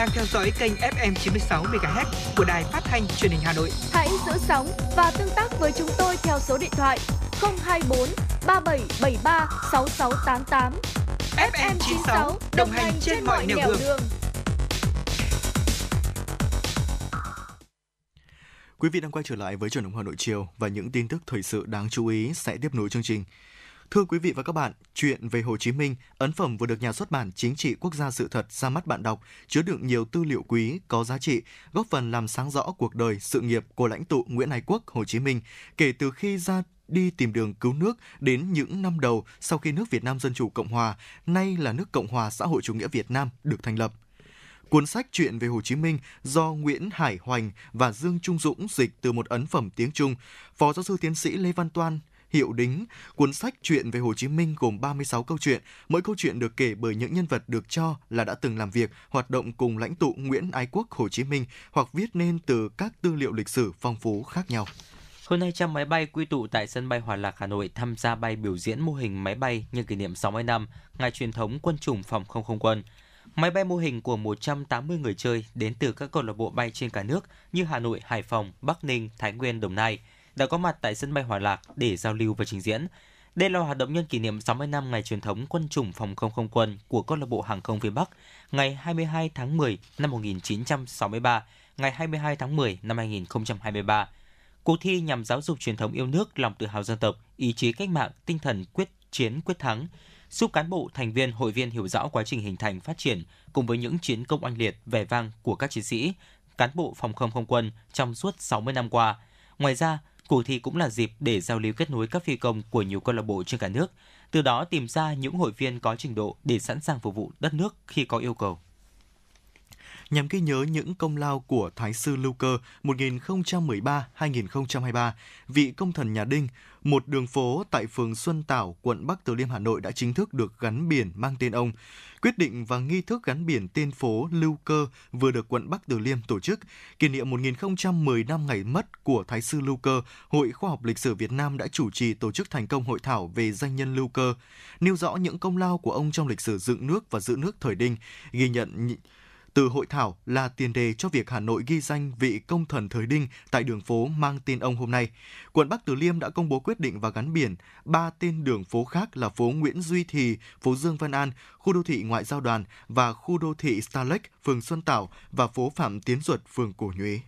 đang theo dõi kênh FM 96 MHz của đài phát thanh truyền hình Hà Nội. Hãy giữ sóng và tương tác với chúng tôi theo số điện thoại 024 3773 6688. FM 96 đồng hành trên mọi nẻo đường. đường. Quý vị đang quay trở lại với chuyển động Hà Nội chiều và những tin tức thời sự đáng chú ý sẽ tiếp nối chương trình. Thưa quý vị và các bạn, chuyện về Hồ Chí Minh, ấn phẩm vừa được nhà xuất bản Chính trị Quốc gia sự thật ra mắt bạn đọc, chứa đựng nhiều tư liệu quý, có giá trị, góp phần làm sáng rõ cuộc đời, sự nghiệp của lãnh tụ Nguyễn Ái Quốc Hồ Chí Minh kể từ khi ra đi tìm đường cứu nước đến những năm đầu sau khi nước Việt Nam Dân Chủ Cộng Hòa, nay là nước Cộng Hòa Xã hội Chủ nghĩa Việt Nam được thành lập. Cuốn sách Chuyện về Hồ Chí Minh do Nguyễn Hải Hoành và Dương Trung Dũng dịch từ một ấn phẩm tiếng Trung, Phó giáo sư tiến sĩ Lê Văn Toan Hiệu Đính. Cuốn sách Chuyện về Hồ Chí Minh gồm 36 câu chuyện, mỗi câu chuyện được kể bởi những nhân vật được cho là đã từng làm việc, hoạt động cùng lãnh tụ Nguyễn Ái Quốc Hồ Chí Minh hoặc viết nên từ các tư liệu lịch sử phong phú khác nhau. Hơn 200 máy bay quy tụ tại sân bay Hòa Lạc Hà Nội tham gia bay biểu diễn mô hình máy bay nhân kỷ niệm 60 năm ngày truyền thống quân chủng phòng không không quân. Máy bay mô hình của 180 người chơi đến từ các câu lạc bộ bay trên cả nước như Hà Nội, Hải Phòng, Bắc Ninh, Thái Nguyên, Đồng Nai đã có mặt tại sân bay Hòa Lạc để giao lưu và trình diễn. Đây là hoạt động nhân kỷ niệm 60 năm ngày truyền thống quân chủng phòng không không quân của câu lạc bộ hàng không phía Bắc ngày 22 tháng 10 năm 1963, ngày 22 tháng 10 năm 2023. Cuộc thi nhằm giáo dục truyền thống yêu nước, lòng tự hào dân tộc, ý chí cách mạng, tinh thần quyết chiến quyết thắng, giúp cán bộ, thành viên, hội viên hiểu rõ quá trình hình thành, phát triển cùng với những chiến công oanh liệt, vẻ vang của các chiến sĩ, cán bộ phòng không không quân trong suốt 60 năm qua. Ngoài ra, cuộc thi cũng là dịp để giao lưu kết nối các phi công của nhiều câu lạc bộ trên cả nước, từ đó tìm ra những hội viên có trình độ để sẵn sàng phục vụ đất nước khi có yêu cầu nhằm ghi nhớ những công lao của Thái sư Lưu Cơ 1013-2023, vị công thần nhà Đinh, một đường phố tại phường Xuân Tảo, quận Bắc Từ Liêm, Hà Nội đã chính thức được gắn biển mang tên ông. Quyết định và nghi thức gắn biển tên phố Lưu Cơ vừa được quận Bắc Từ Liêm tổ chức. Kỷ niệm 1010 năm ngày mất của Thái sư Lưu Cơ, Hội Khoa học Lịch sử Việt Nam đã chủ trì tổ chức thành công hội thảo về danh nhân Lưu Cơ, nêu rõ những công lao của ông trong lịch sử dựng nước và giữ nước thời Đinh, ghi nhận từ hội thảo là tiền đề cho việc Hà Nội ghi danh vị công thần thời Đinh tại đường phố mang tên ông hôm nay. Quận Bắc Từ Liêm đã công bố quyết định và gắn biển ba tên đường phố khác là phố Nguyễn Duy Thì, phố Dương Văn An, khu đô thị Ngoại giao đoàn và khu đô thị Starlake, phường Xuân Tảo và phố Phạm Tiến Duật, phường Cổ Nhuế.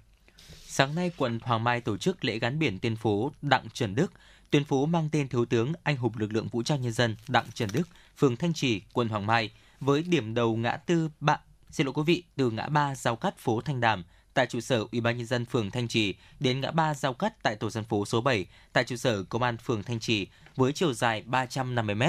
Sáng nay, quận Hoàng Mai tổ chức lễ gắn biển tên phố Đặng Trần Đức, tuyến phố mang tên Thiếu tướng Anh hùng lực lượng vũ trang nhân dân Đặng Trần Đức, phường Thanh Trì, quận Hoàng Mai, với điểm đầu ngã tư Bạn Xin lỗi quý vị, từ ngã ba giao cắt phố Thanh Đàm tại trụ sở Ủy ban nhân dân phường Thanh Trì đến ngã ba giao cắt tại tổ dân phố số 7 tại trụ sở Công an phường Thanh Trì với chiều dài 350 m.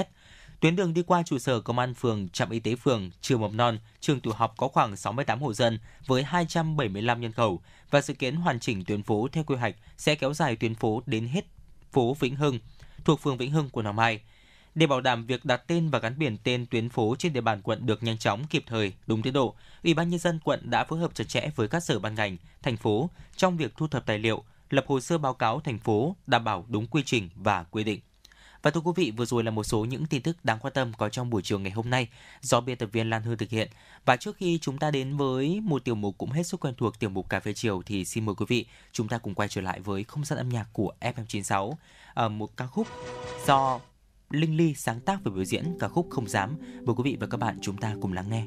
Tuyến đường đi qua trụ sở Công an phường, trạm y tế phường, trường mầm non, trường tiểu học có khoảng 68 hộ dân với 275 nhân khẩu và dự kiến hoàn chỉnh tuyến phố theo quy hoạch sẽ kéo dài tuyến phố đến hết phố Vĩnh Hưng thuộc phường Vĩnh Hưng, quận Hoàng Mai. Để bảo đảm việc đặt tên và gắn biển tên tuyến phố trên địa bàn quận được nhanh chóng, kịp thời, đúng tiến độ, Ủy ban nhân dân quận đã phối hợp chặt chẽ với các sở ban ngành, thành phố trong việc thu thập tài liệu, lập hồ sơ báo cáo thành phố đảm bảo đúng quy trình và quy định. Và thưa quý vị, vừa rồi là một số những tin tức đáng quan tâm có trong buổi chiều ngày hôm nay do biên tập viên Lan Hương thực hiện. Và trước khi chúng ta đến với một tiểu mục cũng hết sức quen thuộc tiểu mục cà phê chiều thì xin mời quý vị chúng ta cùng quay trở lại với không gian âm nhạc của FM96, ờ, một ca khúc do Linh Ly sáng tác và biểu diễn ca khúc Không Dám. Mời quý vị và các bạn chúng ta cùng lắng nghe.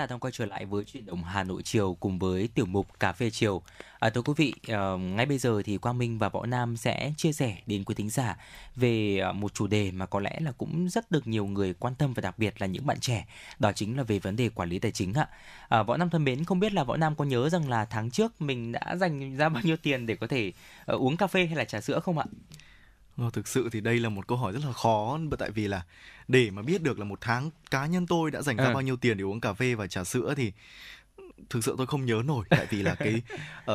Giả đang quay trở lại với chuyển động Hà Nội chiều cùng với tiểu mục Cà phê chiều. À, thưa quý vị, uh, ngay bây giờ thì Quang Minh và Võ Nam sẽ chia sẻ đến quý thính giả về ờ, một chủ đề mà có lẽ là cũng rất được nhiều người quan tâm và đặc biệt là những bạn trẻ. Đó chính là về vấn đề quản lý tài chính ạ. À, Võ Nam thân mến, không biết là Võ Nam có nhớ rằng là tháng trước mình đã dành ra bao nhiêu tiền để có thể uh, uống cà phê hay là trà sữa không ạ? Ờ, thực sự thì đây là một câu hỏi rất là khó bởi tại vì là để mà biết được là một tháng cá nhân tôi đã dành ra Ừ. bao nhiêu tiền để uống cà phê và trà sữa thì thực sự tôi không nhớ nổi tại vì là cái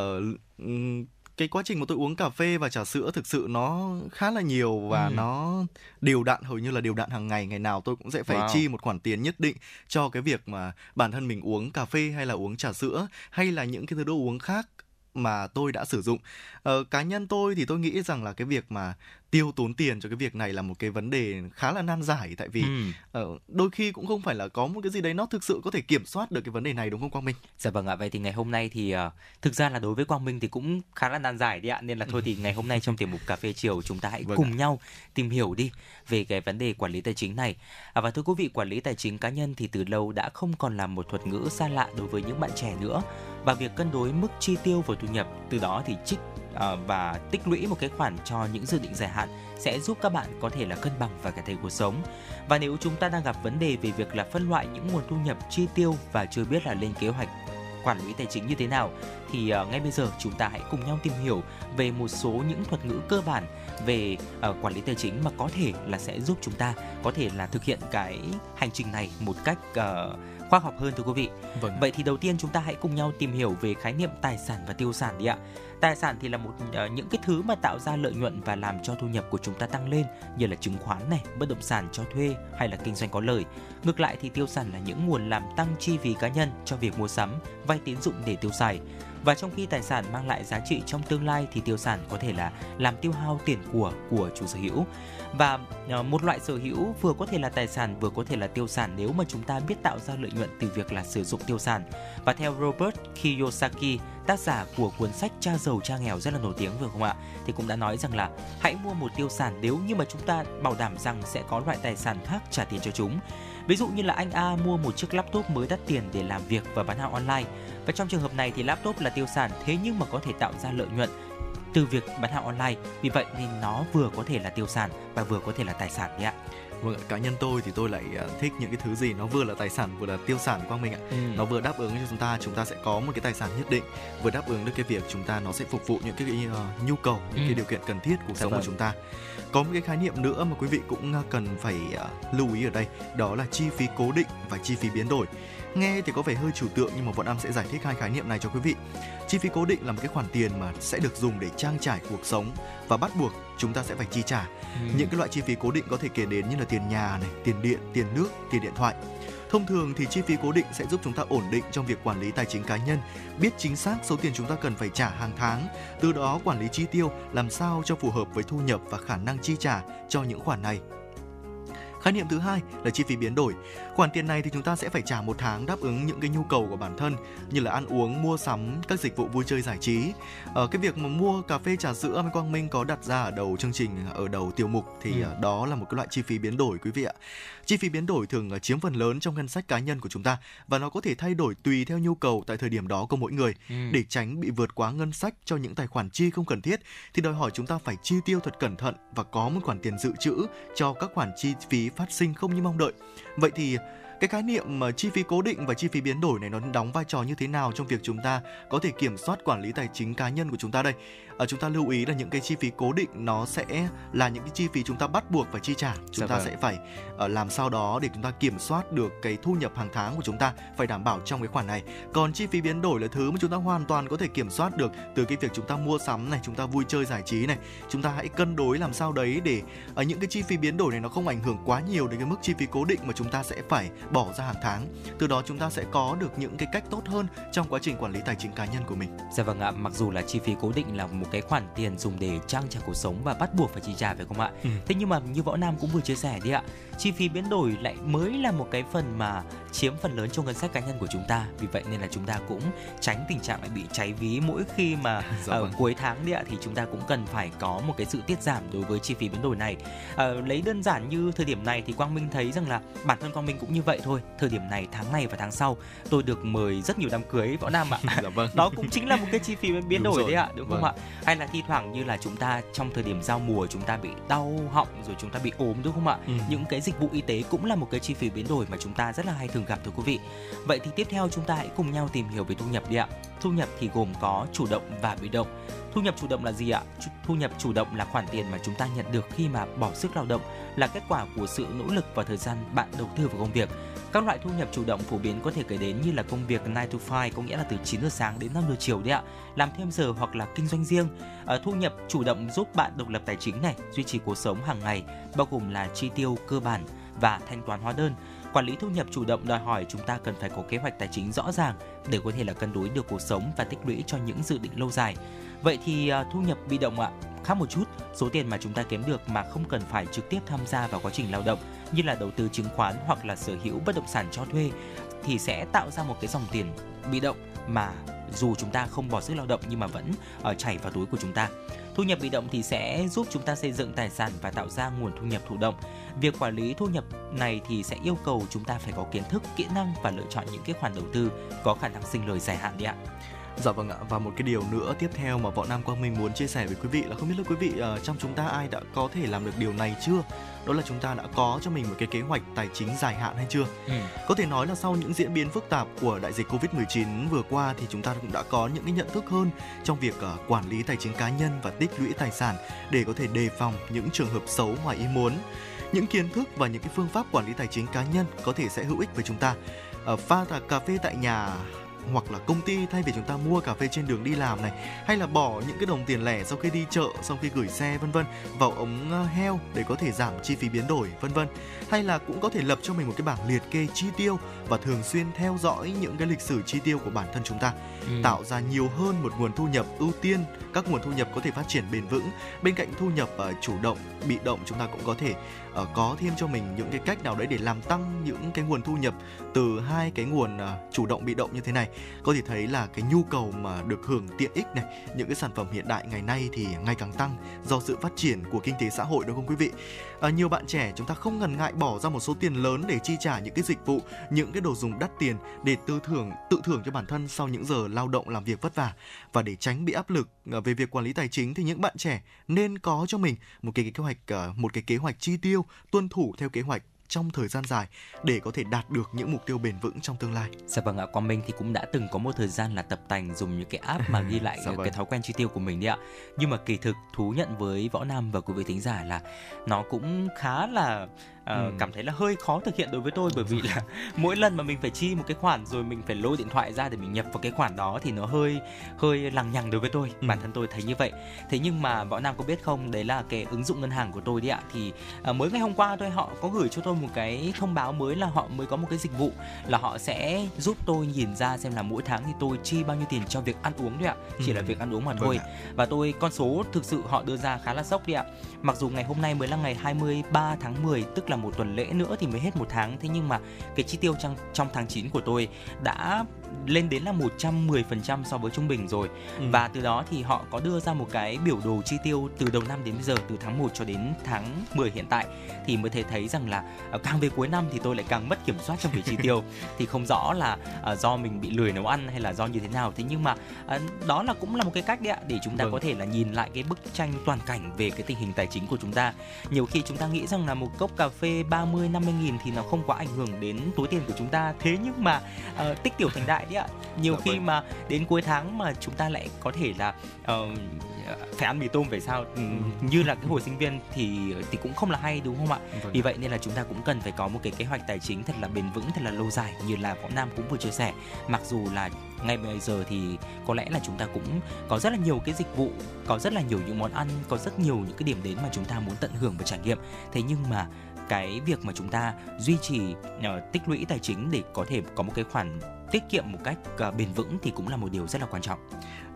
ừm, cái quá trình mà tôi uống cà phê và trà sữa thực sự nó khá là nhiều và Ừ. nó đều đặn hầu như là đều đặn hàng ngày ngày nào tôi cũng sẽ phải Wow. chi một khoản tiền nhất định cho cái việc mà bản thân mình uống cà phê hay là uống trà sữa hay là những cái thứ đồ uống khác mà tôi đã sử dụng ờ, cá nhân tôi thì tôi nghĩ rằng là cái việc mà tiêu tốn tiền cho cái việc này là một cái vấn đề khá là nan giải tại vì Ừ. ờ, đôi khi cũng không phải là có một cái gì đấy nó thực sự có thể kiểm soát được cái vấn đề này đúng không Quang Minh? Dạ vâng ạ, vậy thì ngày hôm nay thì ờ, thực ra là đối với Quang Minh thì cũng khá là nan giải đi ạ, nên là thôi thì ngày hôm nay trong tiểu mục cà phê chiều chúng ta hãy Vâng cùng ạ. nhau tìm hiểu đi về cái vấn đề quản lý tài chính này. À, và thưa quý vị, quản lý tài chính cá nhân thì từ lâu đã không còn là một thuật ngữ xa lạ đối với những bạn trẻ nữa và việc cân đối mức chi tiêu và thu nhập từ đó thì trích và tích lũy một cái khoản cho những dự định dài hạn sẽ giúp các bạn có thể là cân bằng và cải thiện cuộc sống. Và nếu chúng ta đang gặp vấn đề về việc là phân loại những nguồn thu nhập chi tiêu và chưa biết là lên kế hoạch quản lý tài chính như thế nào thì uh, ngay bây giờ chúng ta hãy cùng nhau tìm hiểu về một số những thuật ngữ cơ bản về uh, quản lý tài chính mà có thể là sẽ giúp chúng ta có thể là thực hiện cái hành trình này một cách uh, khoa học hơn thưa quý vị. Vâng. Vậy thì đầu tiên chúng ta hãy cùng nhau tìm hiểu về khái niệm tài sản và tiêu sản đi ạ. Tài sản thì là một uh, những cái thứ mà tạo ra lợi nhuận và làm cho thu nhập của chúng ta tăng lên như là chứng khoán này, bất động sản cho thuê hay là kinh doanh có lời. Ngược lại thì tiêu sản là những nguồn làm tăng chi phí cá nhân cho việc mua sắm, vay tín dụng để tiêu xài. Và trong khi tài sản mang lại giá trị trong tương lai thì tiêu sản có thể là làm tiêu hao tiền của của chủ sở hữu. Và ờ, một loại sở hữu vừa có thể là tài sản vừa có thể là tiêu sản nếu mà chúng ta biết tạo ra lợi nhuận từ việc là sử dụng tiêu sản. Và theo Robert Kiyosaki, tác giả của cuốn sách Cha giàu cha nghèo rất là nổi tiếng vừa không ạ? Thì cũng đã nói rằng là hãy mua một tiêu sản nếu như mà chúng ta bảo đảm rằng sẽ có loại tài sản khác trả tiền cho chúng. Ví dụ như là anh A mua một chiếc laptop mới đắt tiền để làm việc và bán hàng online. Và trong trường hợp này thì laptop là tiêu sản thế nhưng mà có thể tạo ra lợi nhuận từ việc bán hàng online. Vì vậy nên nó vừa có thể là tiêu sản và vừa có thể là tài sản đấy ạ. Vâng, cá nhân tôi thì tôi lại à, thích những cái thứ gì nó vừa là tài sản vừa là tiêu sản quang minh ạ. Ừ. Nó vừa đáp ứng cho chúng ta, chúng ta sẽ có một cái tài sản nhất định, vừa đáp ứng được cái việc chúng ta nó sẽ phục vụ những cái uh, nhu cầu, những Ừ. cái điều kiện cần thiết cuộc Dạ sống vâng. của chúng ta. Có một cái khái niệm nữa mà quý vị cũng uh, cần phải uh, lưu ý ở đây, đó là chi phí cố định và chi phí biến đổi. Nghe thì có vẻ hơi trừu tượng nhưng mà bọn em sẽ giải thích hai khái niệm này cho quý vị. Chi phí cố định là một cái khoản tiền mà sẽ được dùng để trang trải cuộc sống và bắt buộc chúng ta sẽ phải chi trả. Ừ. Những cái loại chi phí cố định có thể kể đến như là tiền nhà này, tiền điện, tiền nước, tiền điện thoại. Thông thường thì chi phí cố định sẽ giúp chúng ta ổn định trong việc quản lý tài chính cá nhân, biết chính xác số tiền chúng ta cần phải trả hàng tháng, từ đó quản lý chi tiêu làm sao cho phù hợp với thu nhập và khả năng chi trả cho những khoản này. Khái niệm thứ hai là chi phí biến đổi. Khoản tiền này thì chúng ta sẽ phải trả một tháng đáp ứng những cái nhu cầu của bản thân như là ăn uống, mua sắm, các dịch vụ vui chơi giải trí. Ở cái việc mà mua cà phê trà sữa mà Quang Minh có đặt ra ở đầu chương trình ở đầu tiêu mục thì Ừ. ờ, đó là một cái loại chi phí biến đổi quý vị ạ. Chi phí biến đổi thường ờ, chiếm phần lớn trong ngân sách cá nhân của chúng ta và nó có thể thay đổi tùy theo nhu cầu tại thời điểm đó của mỗi người. Ừ. Để tránh bị vượt quá ngân sách cho những tài khoản chi không cần thiết thì đòi hỏi chúng ta phải chi tiêu thật cẩn thận và có một khoản tiền dự trữ cho các khoản chi phí phát sinh không như mong đợi. Vậy thì cái khái niệm mà chi phí cố định và chi phí biến đổi này nó đóng vai trò như thế nào trong việc chúng ta có thể kiểm soát quản lý tài chính cá nhân của chúng ta đây? Ở chúng ta lưu ý là những cái chi phí cố định nó sẽ là những cái chi phí chúng ta bắt buộc phải chi trả. Chúng Dạ ta vâng. sẽ phải làm sao đó để chúng ta kiểm soát được cái thu nhập hàng tháng của chúng ta phải đảm bảo trong cái khoản này. Còn chi phí biến đổi là thứ mà chúng ta hoàn toàn có thể kiểm soát được từ cái việc chúng ta mua sắm này, chúng ta vui chơi giải trí này. Chúng ta hãy cân đối làm sao đấy để ở những cái chi phí biến đổi này nó không ảnh hưởng quá nhiều đến cái mức chi phí cố định mà chúng ta sẽ phải bỏ ra hàng tháng. Từ đó chúng ta sẽ có được những cái cách tốt hơn trong quá trình quản lý tài chính cá nhân của mình. Dạ vâng ạ, mặc dù là chi phí cố định là một cái khoản tiền dùng để trang trải cuộc sống và bắt buộc phải chi trả phải không ạ? Ừ. Thế nhưng mà như Võ Nam cũng vừa chia sẻ đi ạ, chi phí biến đổi lại mới là một cái phần mà chiếm phần lớn trong ngân sách cá nhân của chúng ta. Vì vậy nên là chúng ta cũng tránh tình trạng lại bị cháy ví mỗi khi mà Dạ ở vâng. cuối tháng đi ạ thì chúng ta cũng cần phải có một cái sự tiết giảm đối với chi phí biến đổi này. Ờ, lấy đơn giản như thời điểm này thì Quang Minh thấy rằng là bản thân Quang Minh cũng như vậy thôi. Thời điểm này tháng này và tháng sau tôi được mời rất nhiều đám cưới Võ Nam ạ. dạ vâng. đó cũng chính là một cái chi phí biến Đúng đổi rồi, đấy ạ đúng không vâng. ạ hay là thi thoảng như là chúng ta trong thời điểm giao mùa chúng ta bị đau họng rồi chúng ta bị ốm đúng không ạ Ừ. những cái dịch vụ y tế cũng là một cái chi phí biến đổi mà chúng ta rất là hay thường gặp thưa quý vị. Vậy thì tiếp theo chúng ta hãy cùng nhau tìm hiểu về thu nhập đi ạ. Thu nhập thì gồm có chủ động và bị động. Thu nhập chủ động là gì ạ? Thu nhập chủ động là khoản tiền mà chúng ta nhận được khi mà bỏ sức lao động, là kết quả của sự nỗ lực và thời gian bạn đầu tư vào công việc các loại thu nhập chủ động phổ biến có thể kể đến như là công việc 9 to 5 có nghĩa là từ 9 giờ sáng đến 5 giờ chiều đấy ạ. Làm thêm giờ hoặc là kinh doanh riêng. À, thu nhập chủ động giúp bạn độc lập tài chính này duy trì cuộc sống hàng ngày bao gồm là chi tiêu cơ bản và thanh toán hóa đơn. Quản lý thu nhập chủ động đòi hỏi chúng ta cần phải có kế hoạch tài chính rõ ràng để có thể là cân đối được cuộc sống và tích lũy cho những dự định lâu dài vậy thì à, thu nhập bị động ạ khác một chút số tiền mà chúng ta kiếm được mà không cần phải trực tiếp tham gia vào quá trình lao động như là đầu tư chứng khoán hoặc là sở hữu bất động sản cho thuê thì sẽ tạo ra một cái dòng tiền bị động mà dù chúng ta không bỏ sức lao động nhưng mà vẫn ở chảy vào túi của chúng ta. Thu nhập bị động thì sẽ giúp chúng ta xây dựng tài sản và tạo ra nguồn thu nhập thụ động. Việc quản lý thu nhập này thì sẽ yêu cầu chúng ta phải có kiến thức, kỹ năng và lựa chọn những cái khoản đầu tư có khả năng sinh lời dài hạn đi ạ. Dạ vâng ạ và một cái điều nữa tiếp theo mà Võ Nam Quang Minh muốn chia sẻ với quý vị là không biết là quý vị ờ, trong chúng ta ai đã có thể làm được điều này chưa đó là chúng ta đã có cho mình một cái kế hoạch tài chính dài hạn hay chưa Ừ. có thể nói là sau những diễn biến phức tạp của đại dịch Covid-19 vừa qua thì chúng ta cũng đã có những cái nhận thức hơn trong việc ờ, quản lý tài chính cá nhân và tích lũy tài sản để có thể đề phòng những trường hợp xấu ngoài ý muốn. Những kiến thức và những cái phương pháp quản lý tài chính cá nhân có thể sẽ hữu ích với chúng ta. Ờ, pha cà phê tại nhà hoặc là công ty thay vì chúng ta mua cà phê trên đường đi làm này, hay là bỏ những cái đồng tiền lẻ sau khi đi chợ, sau khi gửi xe, vân vân, vào ống ờ, heo để có thể giảm chi phí biến đổi, vân vân. Hay là cũng có thể lập cho mình một cái bảng liệt kê chi tiêu và thường xuyên theo dõi những cái lịch sử chi tiêu của bản thân chúng ta ừ. tạo ra nhiều hơn một nguồn thu nhập ưu tiên các nguồn thu nhập có thể phát triển bền vững. Bên cạnh thu nhập uh, chủ động bị động chúng ta cũng có thể uh, có thêm cho mình những cái cách nào đấy để làm tăng những cái nguồn thu nhập từ hai cái nguồn uh, chủ động bị động như thế này. Có thể thấy là cái nhu cầu mà được hưởng tiện ích này những cái sản phẩm hiện đại ngày nay thì ngày càng tăng do sự phát triển của kinh tế xã hội đúng không quý vị? À, nhiều bạn trẻ chúng ta không ngần ngại bỏ ra một số tiền lớn để chi trả những cái dịch vụ những cái đồ dùng đắt tiền để tư thưởng tự thưởng cho bản thân sau những giờ lao động làm việc vất vả. Và để tránh bị áp lực à, về việc quản lý tài chính thì những bạn trẻ nên có cho mình một cái kế hoạch à, một cái kế hoạch chi tiêu tuân thủ theo kế hoạch trong thời gian dài để có thể đạt được những mục tiêu bền vững trong tương lai. Dạ vâng ạ, Quang Minh thì cũng đã từng có một thời gian là tập tành dùng những cái app mà ghi lại dạ vâng. cái thói quen chi tiêu của mình đấy ạ. Nhưng mà kỳ thực thú nhận với Võ Nam và quý vị thính giả là nó cũng khá là uh, ừ. cảm thấy là hơi khó thực hiện đối với tôi bởi vì là mỗi lần mà mình phải chi một cái khoản rồi mình phải lôi điện thoại ra để mình nhập vào cái khoản đó thì nó hơi hơi lằng nhằng đối với tôi. Ừ. bản thân tôi thấy như vậy. Thế nhưng mà võ nam có biết không? Đấy là cái ứng dụng ngân hàng của tôi đấy ạ. Thì uh, mới ngày hôm qua tôi họ có gửi cho tôi một cái thông báo mới là họ mới có một cái dịch vụ là họ sẽ giúp tôi nhìn ra xem là mỗi tháng thì tôi chi bao nhiêu tiền cho việc ăn uống đấy ạ. Chỉ ừ. là việc ăn uống mà vâng thôi. và tôi con số thực sự họ đưa ra khá là sốc đi ạ. Mặc dù ngày hôm nay mới là ngày 23 tháng 10 tức là là một tuần lễ nữa thì mới hết một tháng. Thế nhưng mà cái chi tiêu trong trong tháng 9 của tôi đã lên đến là 110% so với trung bình rồi. Ừ. và từ đó thì họ có đưa ra một cái biểu đồ chi tiêu từ đầu năm đến bây giờ từ tháng 1 cho đến tháng 10 hiện tại. Thì mới thấy thấy rằng là uh, càng về cuối năm thì tôi lại càng mất kiểm soát trong việc chi tiêu. Thì không rõ là uh, do mình bị lười nấu ăn hay là do như thế nào. Thế nhưng mà uh, đó là cũng là một cái cách đấy ạ để chúng ta vâng. có thể là nhìn lại cái bức tranh toàn cảnh về cái tình hình tài chính của chúng ta. Nhiều khi chúng ta nghĩ rằng là một cốc cà phê 30 50 nghìn thì nó không quá ảnh hưởng đến túi tiền của chúng ta. Thế nhưng mà uh, tích tiểu thành đại đấy ạ. Nhiều dạ khi vâng. mà đến cuối tháng mà chúng ta lại có thể là uh, phải ăn mì tôm về sao? Ừ, như là cái hồi sinh viên thì thì cũng không là hay đúng không ạ? Vâng. vì vậy nên là chúng ta cũng cần phải có một cái kế hoạch tài chính thật là bền vững thật là lâu dài như là võ nam cũng vừa chia sẻ. Mặc dù là ngay bây giờ thì có lẽ là chúng ta cũng có rất là nhiều cái dịch vụ có rất là nhiều những món ăn có rất nhiều những cái điểm đến mà chúng ta muốn tận hưởng và trải nghiệm. Thế nhưng mà cái việc mà chúng ta duy trì uh, tích lũy tài chính để có thể có một cái khoản tiết kiệm một cách ờ, bền vững thì cũng là một điều rất là quan trọng.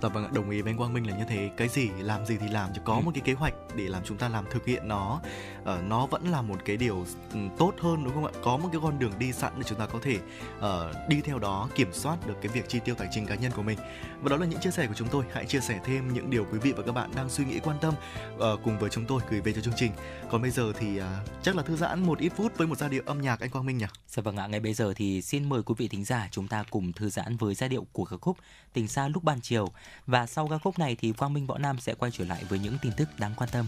Dạ vâng, đồng ý với anh Quang Minh là như thế. Cái gì làm gì thì làm, chứ có ừ. một cái kế hoạch để làm chúng ta làm thực hiện nó, uh, nó vẫn là một cái điều ừ, tốt hơn đúng không ạ? Có một cái con đường đi sẵn để chúng ta có thể uh, đi theo đó, kiểm soát được cái việc chi tiêu tài chính cá nhân của mình. Và đó là những chia sẻ của chúng tôi. Hãy chia sẻ thêm những điều quý vị và các bạn đang suy nghĩ quan tâm uh, cùng với chúng tôi gửi về cho chương trình. Còn bây giờ thì uh, chắc là thư giãn một ít phút với một giai điệu âm nhạc anh Quang Minh nhỉ? Dạ vâng ạ, ngay bây giờ thì xin mời quý vị thính giả chúng ta cùng thư giãn với giai điệu của ca khúc Tình xa lúc ban chiều và sau ca khúc này thì Quang Minh, Võ Nam sẽ quay trở lại với những tin tức đáng quan tâm.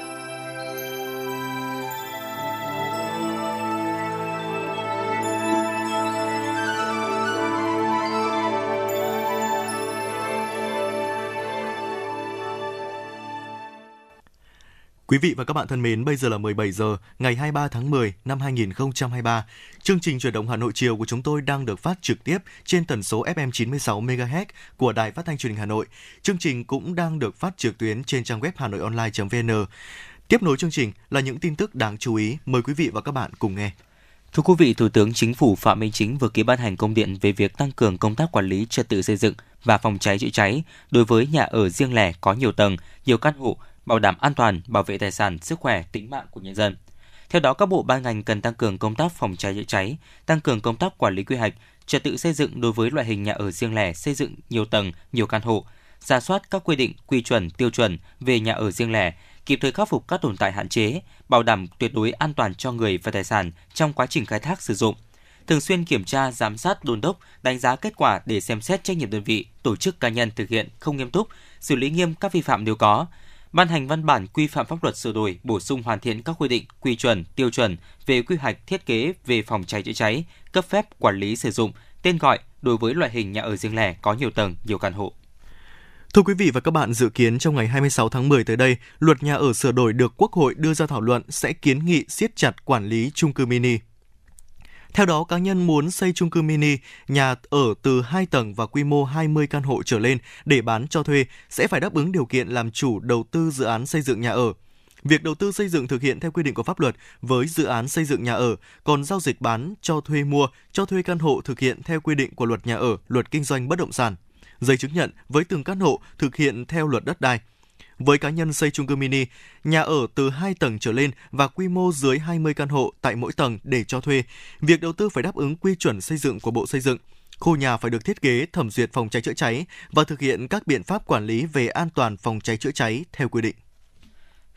Quý vị và các bạn thân mến, bây giờ là 17 giờ ngày 23 tháng 10 năm 2023. Chương trình chuyển động Hà Nội chiều của chúng tôi đang được phát trực tiếp trên tần số FM 96 MHz của Đài Phát thanh Truyền hình Hà Nội. Chương trình cũng đang được phát trực tuyến trên trang web hanoionline.vn. Tiếp nối chương trình là những tin tức đáng chú ý, mời quý vị và các bạn cùng nghe. Thưa quý vị, Thủ tướng Chính phủ Phạm Minh Chính vừa ký ban hành công điện về việc tăng cường công tác quản lý trật tự xây dựng và phòng cháy chữa cháy đối với nhà ở riêng lẻ có nhiều tầng, nhiều căn hộ, bảo đảm an toàn, bảo vệ tài sản, sức khỏe, tính mạng của nhân dân. Theo đó, các bộ ban ngành cần tăng cường công tác phòng cháy chữa cháy, tăng cường công tác quản lý quy hoạch, trật tự xây dựng đối với loại hình nhà ở riêng lẻ xây dựng nhiều tầng, nhiều căn hộ, ra soát các quy định, quy chuẩn, tiêu chuẩn về nhà ở riêng lẻ, kịp thời khắc phục các tồn tại hạn chế, bảo đảm tuyệt đối an toàn cho người và tài sản trong quá trình khai thác sử dụng. Thường xuyên kiểm tra, giám sát, đôn đốc, đánh giá kết quả để xem xét trách nhiệm đơn vị, tổ chức cá nhân thực hiện không nghiêm túc, xử lý nghiêm các vi phạm nếu có. Ban hành văn bản quy phạm pháp luật sửa đổi, bổ sung hoàn thiện các quy định, quy chuẩn, tiêu chuẩn về quy hoạch thiết kế về phòng cháy chữa cháy, cấp phép quản lý sử dụng, tên gọi đối với loại hình nhà ở riêng lẻ có nhiều tầng, nhiều căn hộ. Thưa quý vị và các bạn, dự kiến trong ngày 26 tháng 10 tới đây, luật nhà ở sửa đổi được Quốc hội đưa ra thảo luận sẽ kiến nghị siết chặt quản lý chung cư mini. Theo đó, cá nhân muốn xây chung cư mini, nhà ở từ 2 tầng và quy mô 20 căn hộ trở lên để bán cho thuê sẽ phải đáp ứng điều kiện làm chủ đầu tư dự án xây dựng nhà ở. Việc đầu tư xây dựng thực hiện theo quy định của pháp luật với dự án xây dựng nhà ở, còn giao dịch bán, cho thuê mua, cho thuê căn hộ thực hiện theo quy định của luật nhà ở, luật kinh doanh bất động sản. Giấy chứng nhận với từng căn hộ thực hiện theo luật đất đai. Với cá nhân xây chung cư mini, nhà ở từ 2 tầng trở lên và quy mô dưới 20 căn hộ tại mỗi tầng để cho thuê, việc đầu tư phải đáp ứng quy chuẩn xây dựng của Bộ Xây dựng. Khu nhà phải được thiết kế, thẩm duyệt phòng cháy chữa cháy và thực hiện các biện pháp quản lý về an toàn phòng cháy chữa cháy theo quy định.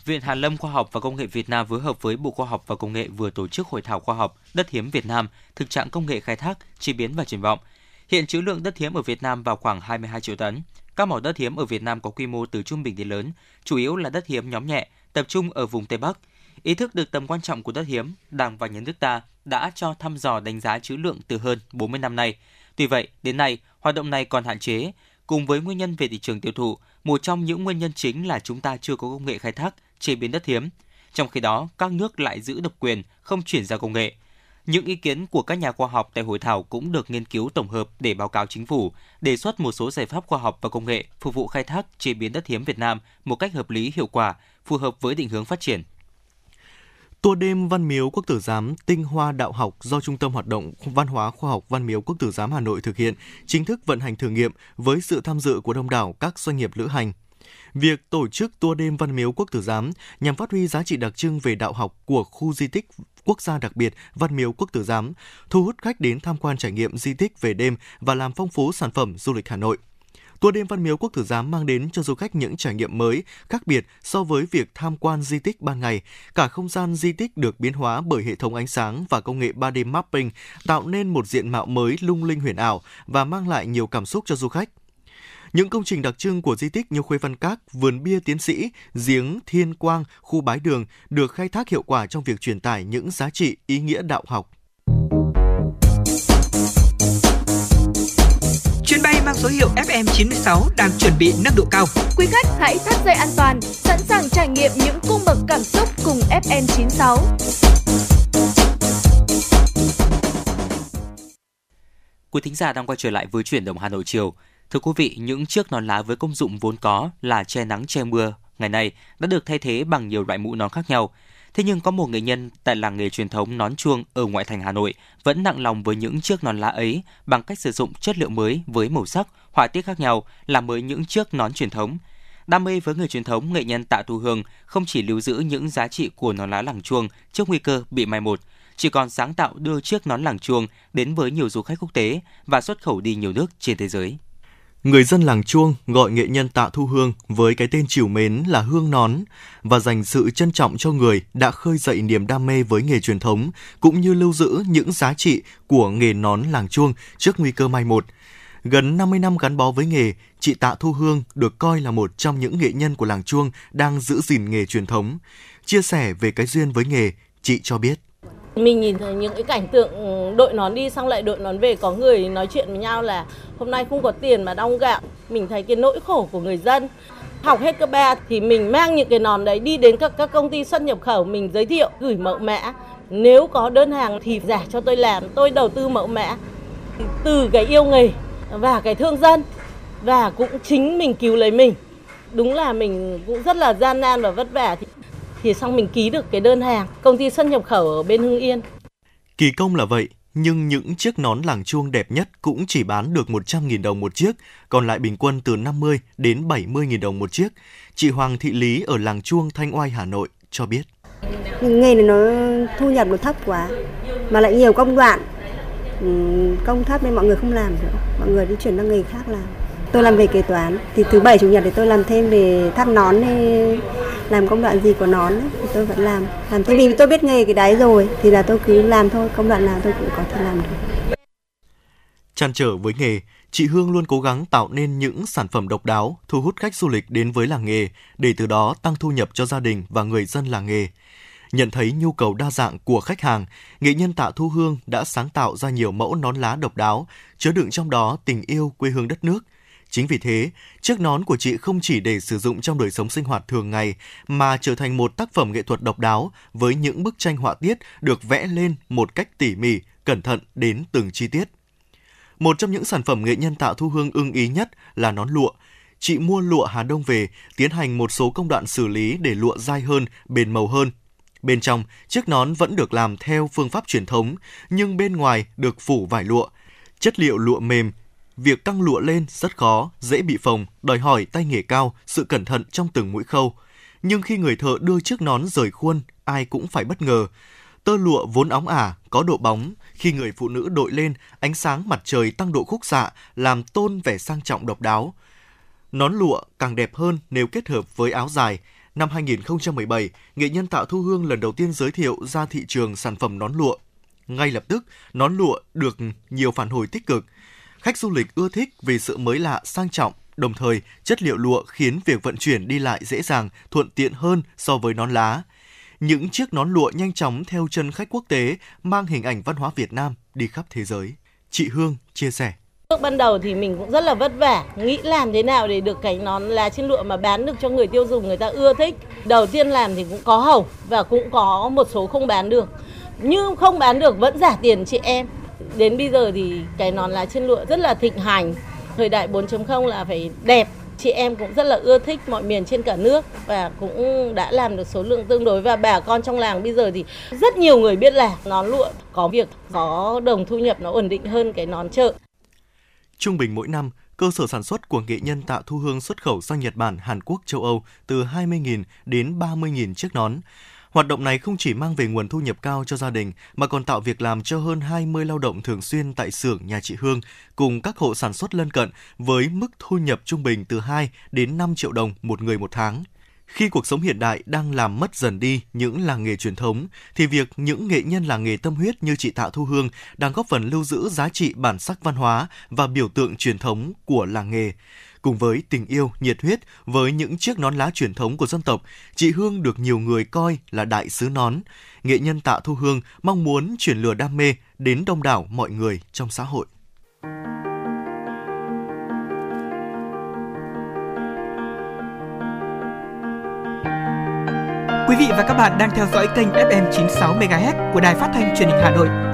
Viện Hàn lâm Khoa học và Công nghệ Việt Nam phối hợp với Bộ Khoa học và Công nghệ vừa tổ chức hội thảo khoa học Đất hiếm Việt Nam, thực trạng công nghệ khai thác, chế biến và triển vọng. Hiện trữ lượng đất hiếm ở Việt Nam vào khoảng 22 triệu tấn. Các mỏ đất hiếm ở Việt Nam có quy mô từ trung bình đến lớn, chủ yếu là đất hiếm nhóm nhẹ, tập trung ở vùng Tây Bắc. Ý thức được tầm quan trọng của đất hiếm, Đảng và Nhà nước ta đã cho thăm dò đánh giá trữ lượng từ hơn 40 năm nay. Tuy vậy, đến nay, hoạt động này còn hạn chế. Cùng với nguyên nhân về thị trường tiêu thụ, một trong những nguyên nhân chính là chúng ta chưa có công nghệ khai thác, chế biến đất hiếm. Trong khi đó, các nước lại giữ độc quyền, không chuyển giao công nghệ. Những ý kiến của các nhà khoa học tại hội thảo cũng được nghiên cứu tổng hợp để báo cáo chính phủ, đề xuất một số giải pháp khoa học và công nghệ phục vụ khai thác chế biến đất hiếm Việt Nam một cách hợp lý hiệu quả, phù hợp với định hướng phát triển. Tour đêm Văn Miếu Quốc Tử Giám Tinh Hoa Đạo học do Trung tâm Hoạt động Văn hóa Khoa học Văn Miếu Quốc Tử Giám Hà Nội thực hiện chính thức vận hành thử nghiệm với sự tham dự của đông đảo các doanh nghiệp lữ hành. Việc tổ chức tour đêm Văn Miếu Quốc Tử Giám nhằm phát huy giá trị đặc trưng về đạo học của khu di tích quốc gia đặc biệt Văn Miếu Quốc Tử Giám, thu hút khách đến tham quan trải nghiệm di tích về đêm và làm phong phú sản phẩm du lịch Hà Nội. Tour đêm Văn Miếu Quốc Tử Giám mang đến cho du khách những trải nghiệm mới, khác biệt so với việc tham quan di tích ban ngày. Cả không gian di tích được biến hóa bởi hệ thống ánh sáng và công nghệ 3D mapping, tạo nên một diện mạo mới lung linh huyền ảo và mang lại nhiều cảm xúc cho du khách. Những công trình đặc trưng của di tích như Khuê Văn Các, Vườn Bia Tiến Sĩ, Giếng Thiên Quang, Khu Bái Đường được khai thác hiệu quả trong việc truyền tải những giá trị ý nghĩa đạo học. Chuyến bay mang số hiệu FM96 đang chuẩn bị nâng độ cao. Quý khách hãy thắt dây an toàn, sẵn sàng trải nghiệm những cung bậc cảm xúc cùng FN96. Quý thính giả đang quay trở lại với chuyển động Hà Nội chiều. Thưa quý vị, những chiếc nón lá với công dụng vốn có là che nắng che mưa ngày nay đã được thay thế bằng nhiều loại mũ nón khác nhau. Thế nhưng có một nghệ nhân tại làng nghề truyền thống nón chuông ở ngoại thành Hà Nội vẫn nặng lòng với những chiếc nón lá ấy bằng cách sử dụng chất liệu mới với màu sắc, họa tiết khác nhau làm mới những chiếc nón truyền thống. Đam mê với người truyền thống, nghệ nhân Tạ Thu Hương không chỉ lưu giữ những giá trị của nón lá làng chuông trước nguy cơ bị mai một, chỉ còn sáng tạo đưa chiếc nón làng chuông đến với nhiều du khách quốc tế và xuất khẩu đi nhiều nước trên thế giới. Người dân làng Chuông gọi nghệ nhân Tạ Thu Hương với cái tên chiều mến là Hương Nón và dành sự trân trọng cho người đã khơi dậy niềm đam mê với nghề truyền thống cũng như lưu giữ những giá trị của nghề nón làng Chuông trước nguy cơ mai một. Gần 50 năm gắn bó với nghề, chị Tạ Thu Hương được coi là một trong những nghệ nhân của làng Chuông đang giữ gìn nghề truyền thống. Chia sẻ về cái duyên với nghề, chị cho biết. Mình nhìn thấy những cái cảnh tượng ừ, đội nón đi xong lại đội nón về có người nói chuyện với nhau là hôm nay không có tiền mà đong gạo. Mình thấy cái nỗi khổ của người dân. Học hết cấp 3 thì mình mang những cái nón đấy đi đến các các công ty xuất nhập khẩu mình giới thiệu gửi mẫu mã. Nếu có đơn hàng thì giả cho tôi làm, tôi đầu tư mẫu mã. Từ cái yêu nghề và cái thương dân và cũng chính mình cứu lấy mình. Đúng là mình cũng rất là gian nan và vất vả thì xong mình ký được cái đơn hàng công ty xuất nhập khẩu ở bên Hưng Yên. Kỳ công là vậy, nhưng những chiếc nón làng chuông đẹp nhất cũng chỉ bán được 100.000 đồng một chiếc, còn lại bình quân từ 50 đến 70.000 đồng một chiếc. Chị Hoàng Thị Lý ở làng chuông Thanh Oai, Hà Nội cho biết. Nghề này nó thu nhập nó thấp quá, mà lại nhiều công đoạn. Công thấp nên mọi người không làm nữa, mọi người đi chuyển sang nghề khác làm. Tôi làm về kế toán, thì thứ bảy chủ nhật thì tôi làm thêm về thắt nón làm công đoạn gì của nón ấy, thì tôi vẫn làm. Làm thế vì tôi biết nghề cái đấy rồi thì là tôi cứ làm thôi. Công đoạn nào tôi cũng có thể làm được. Chăn trở với nghề, chị Hương luôn cố gắng tạo nên những sản phẩm độc đáo, thu hút khách du lịch đến với làng nghề, để từ đó tăng thu nhập cho gia đình và người dân làng nghề. Nhận thấy nhu cầu đa dạng của khách hàng, nghệ nhân Tạ Thu Hương đã sáng tạo ra nhiều mẫu nón lá độc đáo, chứa đựng trong đó tình yêu quê hương đất nước, Chính vì thế, chiếc nón của chị không chỉ để sử dụng trong đời sống sinh hoạt thường ngày mà trở thành một tác phẩm nghệ thuật độc đáo với những bức tranh họa tiết được vẽ lên một cách tỉ mỉ, cẩn thận đến từng chi tiết. Một trong những sản phẩm nghệ nhân tạo Thu Hương ưng ý nhất là nón lụa. Chị mua lụa Hà Đông về, tiến hành một số công đoạn xử lý để lụa dai hơn, bền màu hơn. Bên trong, chiếc nón vẫn được làm theo phương pháp truyền thống, nhưng bên ngoài được phủ vải lụa. Chất liệu lụa mềm, Việc căng lụa lên rất khó, dễ bị phồng, đòi hỏi tay nghề cao, sự cẩn thận trong từng mũi khâu. Nhưng khi người thợ đưa chiếc nón rời khuôn, ai cũng phải bất ngờ. Tơ lụa vốn óng ả, có độ bóng, khi người phụ nữ đội lên, ánh sáng mặt trời tăng độ khúc xạ, làm tôn vẻ sang trọng độc đáo. Nón lụa càng đẹp hơn nếu kết hợp với áo dài. Năm 2017, nghệ nhân Tạ Thu Hương lần đầu tiên giới thiệu ra thị trường sản phẩm nón lụa. Ngay lập tức, nón lụa được nhiều phản hồi tích cực. Khách du lịch ưa thích vì sự mới lạ, sang trọng, đồng thời chất liệu lụa khiến việc vận chuyển đi lại dễ dàng, thuận tiện hơn so với nón lá. Những chiếc nón lụa nhanh chóng theo chân khách quốc tế mang hình ảnh văn hóa Việt Nam đi khắp thế giới. Chị Hương chia sẻ. Lúc ban đầu thì mình cũng rất là vất vả, nghĩ làm thế nào để được cái nón lá trên lụa mà bán được cho người tiêu dùng người ta ưa thích. Đầu tiên làm thì cũng có hầu và cũng có một số không bán được. nhưng không bán được vẫn giả tiền chị em đến bây giờ thì cái nón lá trên lụa rất là thịnh hành thời đại 4.0 là phải đẹp chị em cũng rất là ưa thích mọi miền trên cả nước và cũng đã làm được số lượng tương đối và bà con trong làng bây giờ thì rất nhiều người biết là nón lụa có việc có đồng thu nhập nó ổn định hơn cái nón chợ. Trung bình mỗi năm, cơ sở sản xuất của nghệ nhân Tạ Thu Hương xuất khẩu sang Nhật Bản, Hàn Quốc, châu Âu từ 20.000 đến 30.000 chiếc nón. Hoạt động này không chỉ mang về nguồn thu nhập cao cho gia đình mà còn tạo việc làm cho hơn 20 lao động thường xuyên tại xưởng nhà chị Hương cùng các hộ sản xuất lân cận với mức thu nhập trung bình từ 2 đến 5 triệu đồng một người một tháng. Khi cuộc sống hiện đại đang làm mất dần đi những làng nghề truyền thống, thì việc những nghệ nhân làng nghề tâm huyết như chị Tạ Thu Hương đang góp phần lưu giữ giá trị bản sắc văn hóa và biểu tượng truyền thống của làng nghề. Cùng với tình yêu, nhiệt huyết với những chiếc nón lá truyền thống của dân tộc, chị Hương được nhiều người coi là đại sứ nón. Nghệ nhân Tạ Thu Hương mong muốn chuyển lửa đam mê đến đông đảo mọi người trong xã hội. Quý vị và các bạn đang theo dõi kênh FM 96 MHz của đài phát thanh truyền hình Hà Nội.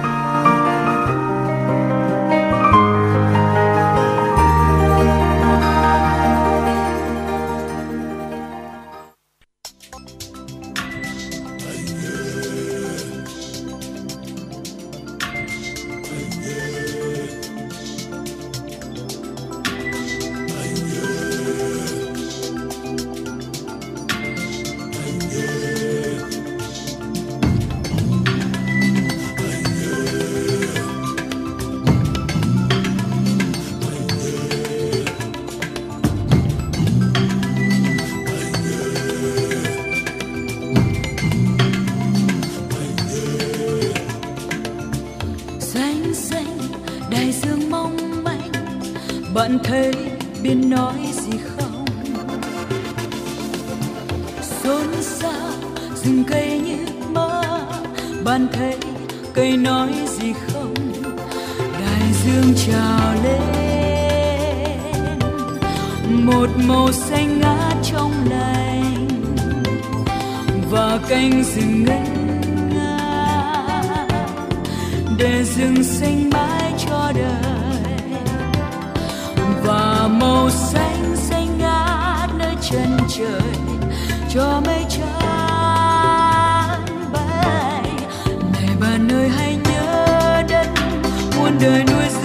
Và cánh rừng ngân nga. Để rừng xanh mãi cho đời. Và màu xanh xanh ngát nơi chân trời cho mây trắng bay. Này bạn ơi hãy nhớ đất, muôn đời nuôi dưỡng